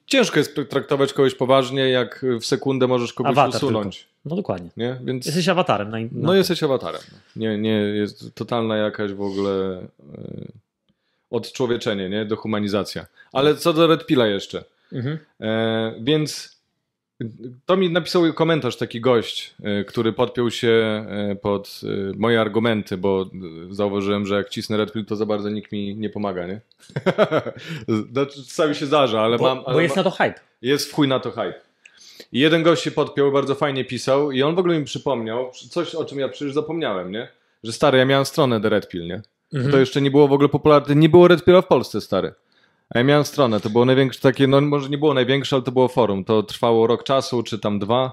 ciężko jest traktować kogoś poważnie, jak w sekundę możesz kogoś Awatar usunąć. No dokładnie. Nie? Więc Jesteś awatarem. Na, na... no jesteś awatarem. Nie, nie jest totalna jakaś w ogóle e, odczłowieczenie, nie? Dehumanizacja. Ale co do Red Pilla jeszcze. Mhm. E, więc to mi napisał komentarz taki gość, e, który podpiął się e, pod e, moje argumenty, bo zauważyłem, że jak cisnę Red Pill, to za bardzo nikt mi nie pomaga, nie? znaczy, czasami się zdarza, ale Bo, mam... bo ale jest ma- na to hype. jest w chuj na to hype. I jeden gość się podpiął, bardzo fajnie pisał i on w ogóle mi przypomniał coś, o czym ja przecież zapomniałem, nie? Że stary, ja miałem stronę The Red Pill, nie? Mhm. To jeszcze nie było w ogóle popularne, nie było Red Pilla w Polsce, stary. A ja miałem stronę, to było największe takie, no może nie było największe, ale to było forum. To trwało rok czasu, czy tam dwa.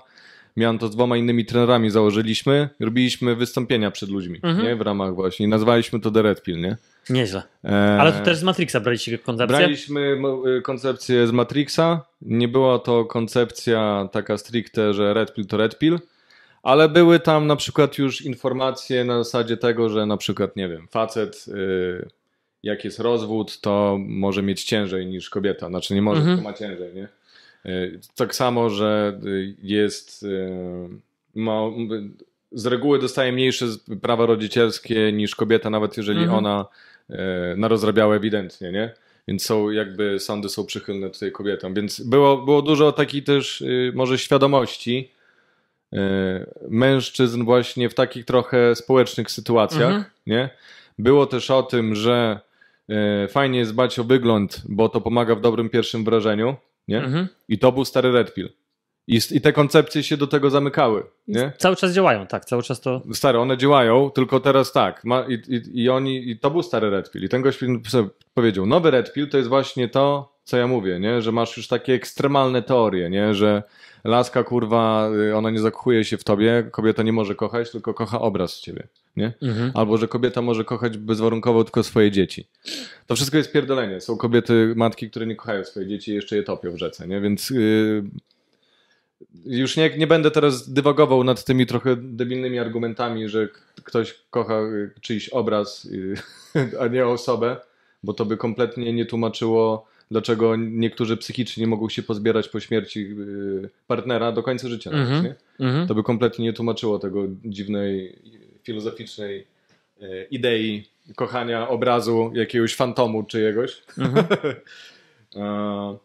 Miałem to z dwoma innymi trenerami, założyliśmy, robiliśmy wystąpienia przed ludźmi, Mhm. nie? W ramach właśnie nazwaliśmy to The Red Pill, nie? Nieźle. E, Ale to też z Matrixa braliście koncepcję? Braliśmy y, koncepcję z Matrixa. Nie była to koncepcja taka stricte, że Red Pill to Red Pill, Ale były tam na przykład już informacje na zasadzie tego, że na przykład, nie wiem, facet, y, jak jest rozwód, to może mieć ciężej niż kobieta. Znaczy nie może, Mhm. tylko ma ciężej, nie? Y, tak samo, że y, jest. Ma, z reguły dostaje mniejsze prawa rodzicielskie niż kobieta, nawet jeżeli Mhm. ona narozrabiała ewidentnie, nie? Więc są jakby sądy są przychylne tutaj kobietom. Więc było, było dużo takiej też może świadomości mężczyzn właśnie w takich trochę społecznych sytuacjach, Mhm. nie? Było też o tym, że y, fajnie jest dbać o wygląd, bo to pomaga w dobrym pierwszym wrażeniu, nie? Mhm. I to był stary Red Pill. I, I te koncepcje się do tego zamykały, nie? Cały czas działają, tak, cały czas to. Stare, one działają, tylko teraz tak. Ma, i, i, I oni, i to był stary Red Pill. I ten gość powiedział, nowy Red Pill to jest właśnie to, co ja mówię, nie? Że masz już takie ekstremalne teorie, nie? Że laska, kurwa, y, ona nie zakochuje się w tobie, kobieta nie może kochać, tylko kocha obraz ciebie, nie? Mhm. Albo, że kobieta może kochać bezwarunkowo tylko swoje dzieci. To wszystko jest pierdolenie. Są kobiety, matki, które nie kochają swoje dzieci i jeszcze je topią w rzece, nie? Więc yy, już nie, nie będę teraz dywagował nad tymi trochę debilnymi argumentami, że ktoś kocha y, czyjś obraz, y, a nie osobę, bo to by kompletnie nie tłumaczyło, dlaczego niektórzy psychicznie nie mogą się pozbierać po śmierci y, partnera do końca życia. nawet, Mhm. nie? Mhm. To by kompletnie nie tłumaczyło tego dziwnej, filozoficznej e, idei kochania obrazu jakiegoś fantomu czyjegoś. Mhm. E,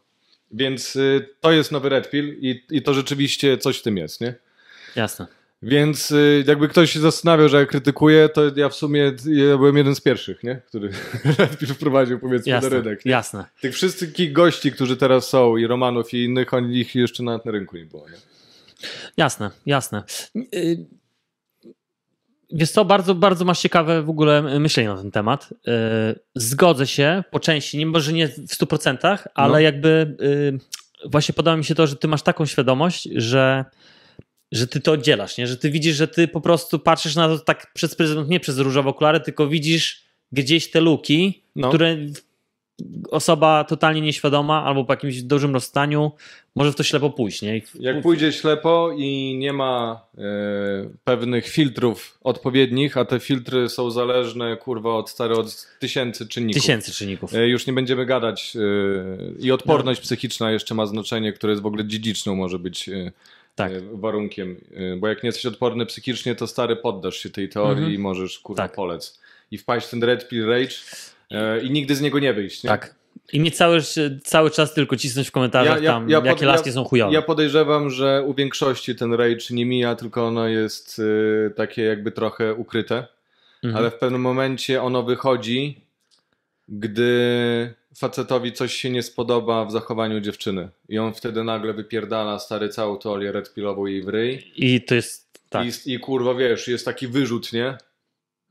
Więc y, to jest nowy Red Pill i, i to rzeczywiście coś w tym jest, nie? Jasne. Więc y, jakby ktoś się zastanawiał, że ja krytykuję, to ja w sumie ja byłem jeden z pierwszych, nie? Który wprowadził powiedzmy Jasne. do rynek. Nie? Jasne. Tych wszystkich gości, którzy teraz są i Romanów i innych, oni ich jeszcze nawet na rynku nie było, nie? Jasne, jasne. Y, Wiesz co, bardzo, bardzo masz ciekawe w ogóle myślenie na ten temat. Y, Zgodzę się po części, nie może nie w 100%, ale No. jakby właśnie podoba mi się to, że ty masz taką świadomość, że, że ty to oddzielasz, nie? że ty widzisz, że ty po prostu patrzysz na to tak przez pryzmat, nie przez różowe okulary, tylko widzisz gdzieś te luki, No. które osoba totalnie nieświadoma albo po jakimś dużym rozstaniu może w to ślepo pójść. Nie? Jak pójdzie ślepo i nie ma e, pewnych filtrów odpowiednich, a te filtry są zależne, kurwa, od stary od tysięcy czynników. Tysięcy czynników. E, już nie będziemy gadać. E, I odporność psychiczna jeszcze ma znaczenie, które jest w ogóle dziedziczną, może być Tak. e, warunkiem. E, bo jak nie jesteś odporny psychicznie, to stary poddasz się tej teorii Mhm. i możesz, kurwa, Tak. polec. I wpaść w ten red pill rage e, i nigdy z niego nie wyjść. Nie? Tak. I mnie cały, cały czas tylko cisnąć w komentarzach tam, jakie pod- laski są chujowe. Ja podejrzewam, że u większości ten rage nie mija, tylko ono jest y, takie jakby trochę ukryte, Mhm. ale w pewnym momencie ono wychodzi, gdy facetowi coś się nie spodoba w zachowaniu dziewczyny i on wtedy nagle wypierdala stary całą teorię red pillową jej w ryj I to jest. Tak. I, i kurwa wiesz, jest taki wyrzut, nie?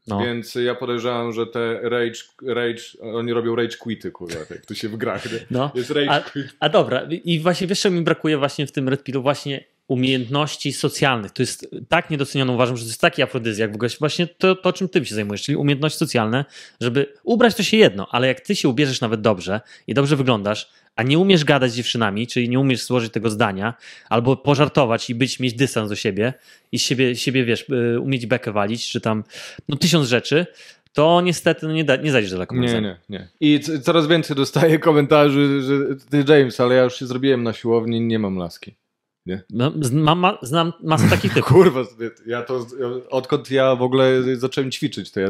No. Więc ja podejrzewam, że te rage, rage, oni robią rage quity, kurwa, jak tu się w grach, nie? No. Jest rage A, quit. a dobra, i właśnie wiesz, co mi brakuje właśnie w tym Red Pillu? Właśnie umiejętności socjalnych. To jest tak niedocenione, uważam, że to jest taki afrodyzjak w ogóle. Właśnie to, to, czym ty się zajmujesz, czyli umiejętności socjalne, żeby ubrać to się jedno, ale jak ty się ubierzesz nawet dobrze i dobrze wyglądasz, a nie umiesz gadać z dziewczynami, czyli nie umiesz złożyć tego zdania, albo pożartować i być, mieć dystans do siebie i siebie, siebie wiesz, y, umieć bekę walić, czy tam no tysiąc rzeczy, to niestety no nie, da, nie zajdziesz daleko. Nie, nie, nie. I coraz więcej dostaję komentarzy, że ty James, ale ja już się zrobiłem na siłowni, nie mam laski. No, z- Mam, ma, znam masę takich typów. Kurwa, ja to, odkąd ja w ogóle zacząłem ćwiczyć, to ja,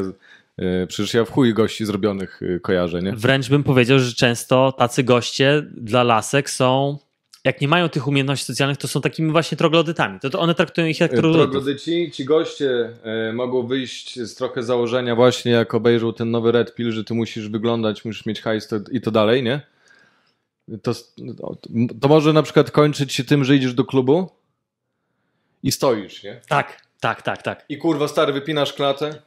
e, przecież ja w chuj gości zrobionych e, kojarzę, nie? Wręcz bym powiedział, że często tacy goście dla lasek są, jak nie mają tych umiejętności socjalnych, to są takimi właśnie troglodytami. To, to one traktują ich jak E, troglodytów. Troglodyci, ci goście e, mogą wyjść z trochę założenia właśnie jak obejrzą ten nowy Red Pill, że ty musisz wyglądać, musisz mieć hajs i to dalej, nie? To, to może na przykład kończyć się tym, że idziesz do klubu i stoisz, nie? Tak, tak, tak, tak. I kurwa stary, wypinasz klatę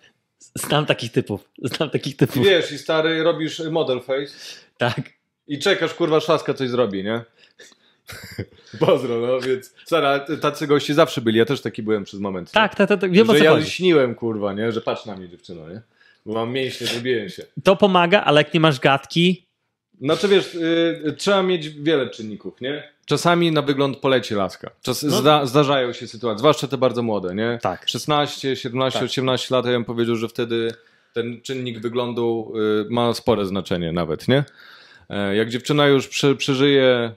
Znam takich typów. Znam takich i typów. wiesz, i stary, robisz model face Tak. i czekasz, kurwa, szaska coś zrobi, nie? Pozdro, no więc stara, tacy goście zawsze byli, ja też taki byłem przez moment. Tak, tak, tak, tak. Wiem o że co ja chodzi. śniłem, kurwa, nie? Że patrz na mnie dziewczyno, nie? Bo mam mięśnie, zrobiłem się. To pomaga, ale jak nie masz gadki, Znaczy wiesz, y, trzeba mieć wiele czynników, nie? Czasami na wygląd poleci laska. Czas, No. zda, zdarzają się sytuacje, zwłaszcza te bardzo młode, nie? Tak. 16, 17, Tak. 18 lat, ja bym powiedział, że wtedy ten czynnik wyglądu y, ma spore znaczenie nawet, nie? E, Jak dziewczyna już prze, przeżyje, e,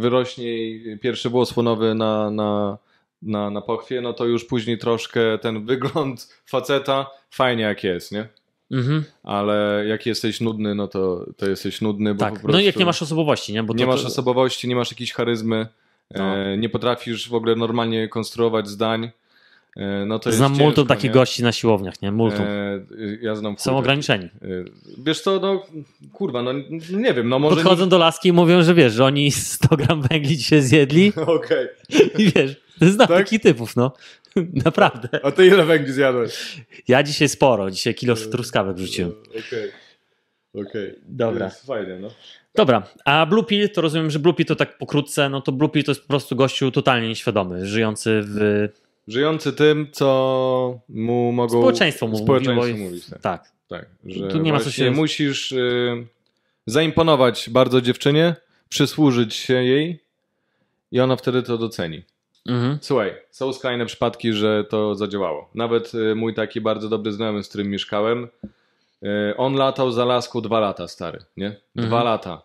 wyrośnie jej pierwszy włos słonowy na, na, na, na pochwie, no to już później troszkę ten wygląd faceta fajnie jak jest, nie? Mhm. Ale jak jesteś nudny, no to, to jesteś nudny, bo po Tak. prostu No i jak nie masz osobowości, nie? Bo nie to, masz osobowości, nie masz jakiejś charyzmy, No. e, nie potrafisz w ogóle normalnie konstruować zdań, e, no to Znam multum ciężko, takich nie? gości na siłowniach, nie? Multum. E, ja znam Są chuj ograniczeni. E, Wiesz co, no kurwa, no nie wiem, no może... Podchodzą do laski i mówią, że wiesz, że oni 100 gram węgli dzisiaj zjedli nie- Okej, i wiesz, znam Tak? takich typów, no. Naprawdę. a ty ile węgli zjadłeś? Ja dzisiaj sporo, dzisiaj kilo truskawek wrzuciłem. Okej, okej. Dobra. Jest fajnie, no. Dobra, a Blue Pill, to rozumiem, że Blue Pill to tak pokrótce, no to Blue Pill to jest po prostu gościu totalnie nieświadomy, żyjący w... Żyjący tym, co mu mogą... Społeczeństwo mu Społeczeństwo mówiło mówić, tak. Tak, Tak, że Tu nie ma co się- musisz y, zaimponować bardzo dziewczynie, przysłużyć się jej i ona wtedy to doceni. Mhm. Słuchaj, są skrajne przypadki, że to zadziałało. Nawet y, mój taki bardzo dobry znajomy, z którym mieszkałem, y, on latał za laską dwa lata, stary, nie? Dwa Mhm. lata.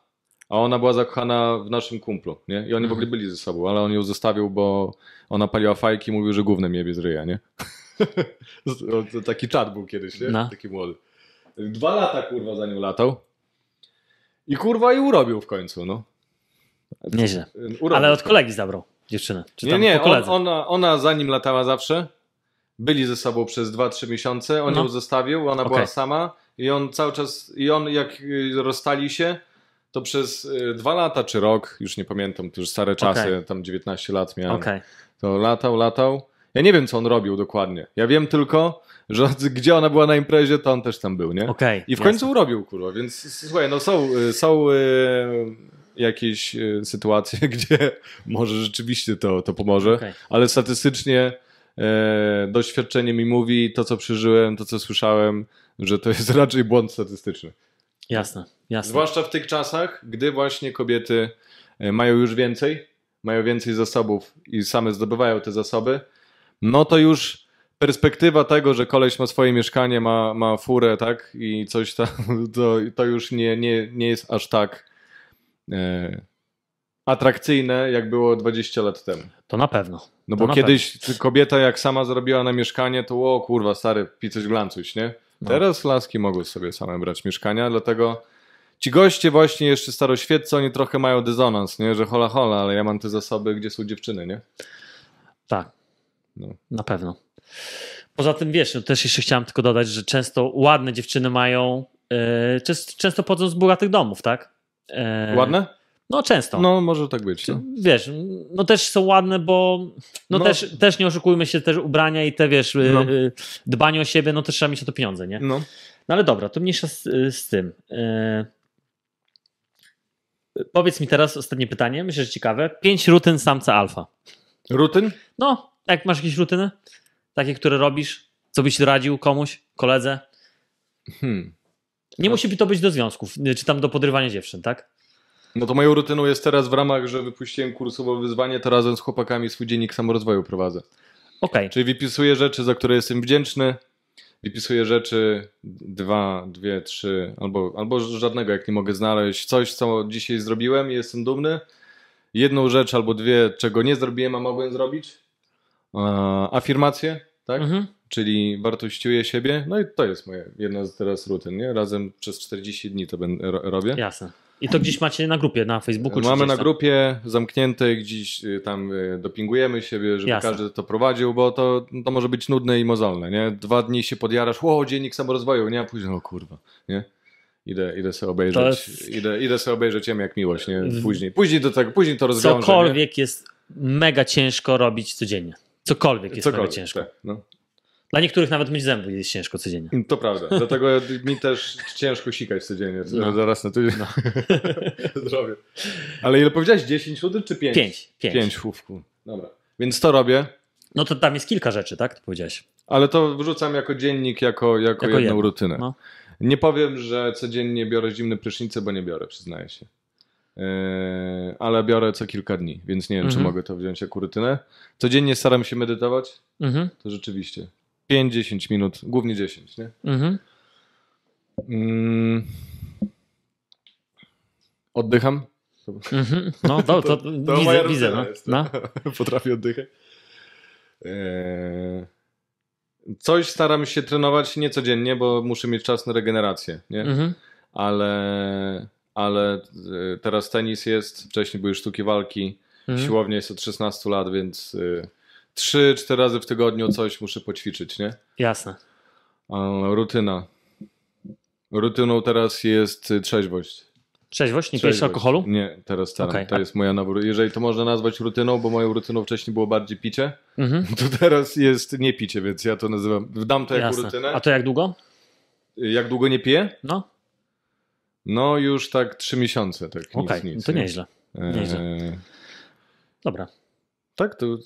A ona była zakochana w naszym kumplu, nie? I oni w ogóle Mhm. byli ze sobą, ale on ją zostawił, bo ona paliła fajki i mówił, że gównem jebie z ryja, nie? Taki czat był kiedyś, nie? No. Taki młody. Dwa lata, kurwa, za nią latał. I kurwa i urobił w końcu, no. nieźle. Urobił. Ale od kolegi zabrał dziewczynę. Czy Nie, nie, on, ona, ona za nim latała zawsze. Byli ze sobą przez 2-3 miesiące. On No. ją zostawił, ona była Okej. sama. I on cały czas, i on jak y, rozstali się, to przez y, dwa lata czy rok, już nie pamiętam, to już stare czasy, Okej. tam 19 lat miałem. Okej. To latał, latał. Ja nie wiem, co on robił dokładnie. Ja wiem tylko, że gdzie ona była na imprezie, to on też tam był, nie? Okej. I w jasne. końcu urobił, kurwa, więc słuchaj, no są, y, są jakieś y, sytuacje, gdzie może rzeczywiście to, to pomoże, Okej. ale statystycznie e, doświadczenie mi mówi, to co przeżyłem, to co słyszałem, że to jest raczej błąd statystyczny. Jasne, jasne. Zwłaszcza w tych czasach, gdy właśnie kobiety e, mają już więcej, mają więcej zasobów i same zdobywają te zasoby, no to już perspektywa tego, że koleś ma swoje mieszkanie, ma, ma furę, tak, i coś tam, to, to już nie, nie, nie jest aż tak e, atrakcyjne, jak było 20 lat temu. To na pewno. No To bo kiedyś kobieta jak sama zarobiła na mieszkanie, to o kurwa, stary, picoś glancuś, nie? No. Teraz laski mogą sobie same brać mieszkania, dlatego ci goście właśnie jeszcze staroświeccy, oni trochę mają dysonans, nie? Że hola hola, ale ja mam te zasoby, gdzie są dziewczyny, nie? Tak. No. Na pewno. Poza tym wiesz, no też jeszcze chciałem tylko dodać, że często ładne dziewczyny mają, e, często, często pochodzą z bogatych domów, tak? E, Ładne? No często. No, może tak być. No. Wiesz, no też są ładne, bo no, No. Też, też nie oszukujmy się, też ubrania i te wiesz, e, No. e, dbanie o siebie, no też trzeba mieć o to pieniądze, nie? no. No ale dobra, to mniejsza z, z tym. E, Powiedz mi teraz ostatnie pytanie, myślę, że ciekawe. Pięć rutyn samca alfa. Rutyn? No, jak masz jakieś rutyny? Takie, które robisz? Co byś radził komuś, koledze? Hmm. Nie musi to być do związków, czy tam do podrywania dziewczyn, tak? No to moją rutyną jest teraz w ramach, że wypuściłem kursowo wyzwanie, to razem z chłopakami swój dziennik samorozwoju prowadzę. Okej. Czyli wypisuję rzeczy, za które jestem wdzięczny, wypisuję rzeczy dwa, dwie, trzy, albo, albo żadnego, jak nie mogę znaleźć. Coś, co dzisiaj zrobiłem i jestem dumny. Jedną rzecz albo dwie, czego nie zrobiłem, a mogłem zrobić. E, afirmacje, tak? Mhm. Czyli wartościuję siebie. No i to jest moja jedna z teraz rutyn, nie? Razem przez 40 dni to będę, ro, robię. Jasne. I to gdzieś macie na grupie, na Facebooku? czy Mamy na grupie zamkniętej, gdzieś y, tam y, dopingujemy siebie, żeby Jasne. każdy to prowadził, bo to, to może być nudne i mozolne, nie? Dwa dni się podjarasz, o, dziennik samorozwoju, nie? A później, o kurwa, nie? Idę, idę sobie obejrzeć, jest- idę, idę sobie obejrzeć Jem jak miłość, nie? Później, później do tego, później to rozwiążę, nie? Cokolwiek jest mega ciężko robić codziennie. Cokolwiek jest mega Cokolwiek, ciężko. tak, no. Dla niektórych nawet myć zęby jest ciężko codziennie. To prawda, dlatego mi też ciężko sikać codziennie, No. zaraz na tydzień zrobię. Ale ile powiedziałeś, 10 rutyn czy 5? Pięć. Pięć. 5, chówku. Dobra. Więc to robię. No to tam jest kilka rzeczy, tak? To powiedziałeś. Ale to wrzucam jako dziennik, jako, jako, Jako jedną jedno, rutynę. no. Nie powiem, że codziennie biorę zimne prysznice, bo nie biorę, przyznaję się. Yy, ale biorę co kilka dni, więc nie wiem, czy Mhm. mogę to wziąć jako rutynę. Codziennie staram się medytować, Mhm. to rzeczywiście. 5-10 minut, głównie 10, nie? Mhm. Mm. Oddycham. Mhm. No, to, to, widzę, widzę. No. jest. No. Potrafię oddychać. Eee, Coś staram się trenować nie codziennie, bo muszę mieć czas na regenerację, nie? Mhm. Ale, ale e, teraz tenis jest, wcześniej były sztuki walki, Mhm. siłownia jest od 16 lat, więc y, 3-4 razy w tygodniu coś muszę poćwiczyć, nie? Jasne. Rutyna. Rutyną teraz jest trzeźwość. Trzeźwość? Nie pijesz alkoholu? Nie, teraz staram. Okej, To jest moja nowa. Jeżeli to można nazwać rutyną, bo moją rutyną wcześniej było bardziej picie, Mhm. to teraz jest nie picie, więc ja to nazywam. Dam to jako rutynę. A to jak długo? Jak długo nie piję? No, No już tak 3 miesiące. Tak, okej, nic, no to nie? nieźle. Nieźle. Dobra. Tak, to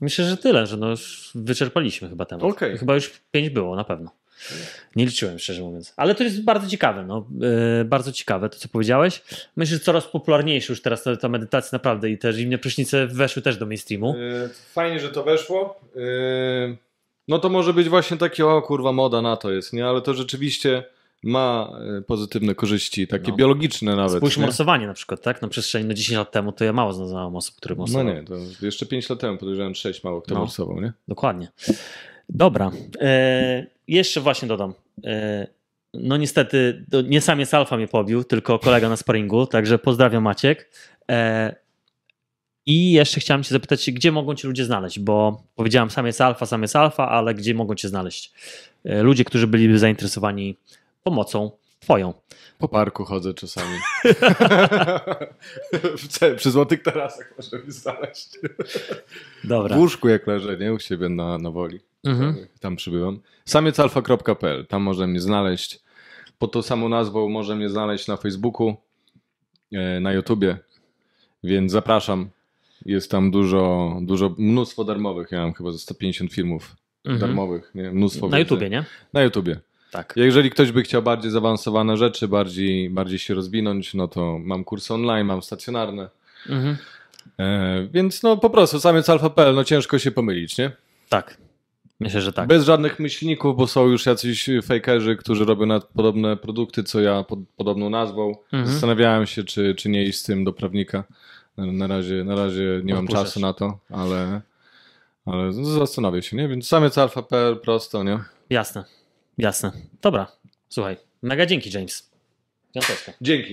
Myślę, że tyle, że no już wyczerpaliśmy chyba temat. Okej. Chyba już pięć było, na pewno. Nie liczyłem, szczerze mówiąc. Ale to jest bardzo ciekawe, no. Yy, bardzo ciekawe to, co powiedziałeś. Myślę, że coraz popularniejsze już teraz ta, ta medytacja naprawdę i te zimne prysznice weszły też do mainstreamu. Yy, Fajnie, że to weszło. Yy, No to może być właśnie takie, o kurwa, moda na to jest, nie? Ale to rzeczywiście ma yy, pozytywne korzyści, takie No. biologiczne nawet. Spójrz nie? morsowanie na przykład, tak? Na przestrzeni no 10 lat temu to ja mało znałem osób, które No morsowały. nie, to jeszcze 5 lat temu podejrzewałem 6 mało kto No. morsował, nie? Dokładnie. Dobra. E, jeszcze właśnie dodam. E, no niestety, nie sam jest alfa mnie pobił, tylko kolega na sparingu, także pozdrawiam Maciek. E, I jeszcze chciałem cię zapytać, gdzie mogą cię ludzie znaleźć, bo powiedziałem sam jest alfa, sam jest alfa, ale gdzie mogą cię znaleźć? E, ludzie, którzy byliby zainteresowani pomocą twoją. Po parku chodzę czasami. Przy złotych tarasach można mnie znaleźć. Dobra. W łóżku jak leżę, nie? U siebie na, na woli. Mhm. Tam przybywam. Samiecalfa.pl, tam można mnie znaleźć. Pod tą samą nazwą można mnie znaleźć na Facebooku, e, na YouTubie, więc zapraszam. Jest tam dużo, dużo, mnóstwo darmowych. Ja mam chyba ze 150 filmów Mhm. darmowych. Nie? Mnóstwo Na więcej. YouTubie, nie? Na YouTubie. Tak. Jeżeli ktoś by chciał bardziej zaawansowane rzeczy, bardziej, bardziej się rozwinąć, no to mam kursy online, mam stacjonarne. Mhm. E, więc no po prostu samiecalfa.pl, no ciężko się pomylić, nie? Tak. Myślę, że tak. Bez żadnych myślników, bo są już jacyś fakerzy, którzy robią podobne produkty, co ja pod podobną nazwą. Mhm. Zastanawiałem się, czy, czy nie iść z tym do prawnika. Na, razie, na razie nie mam Odpuszczasz. czasu na to, ale, ale zastanawiam się, nie? Więc samiecalfa.pl prosto, nie? Jasne. Jasne. Dobra. Słuchaj. Mega dzięki, James. Piąteczka. Dzięki.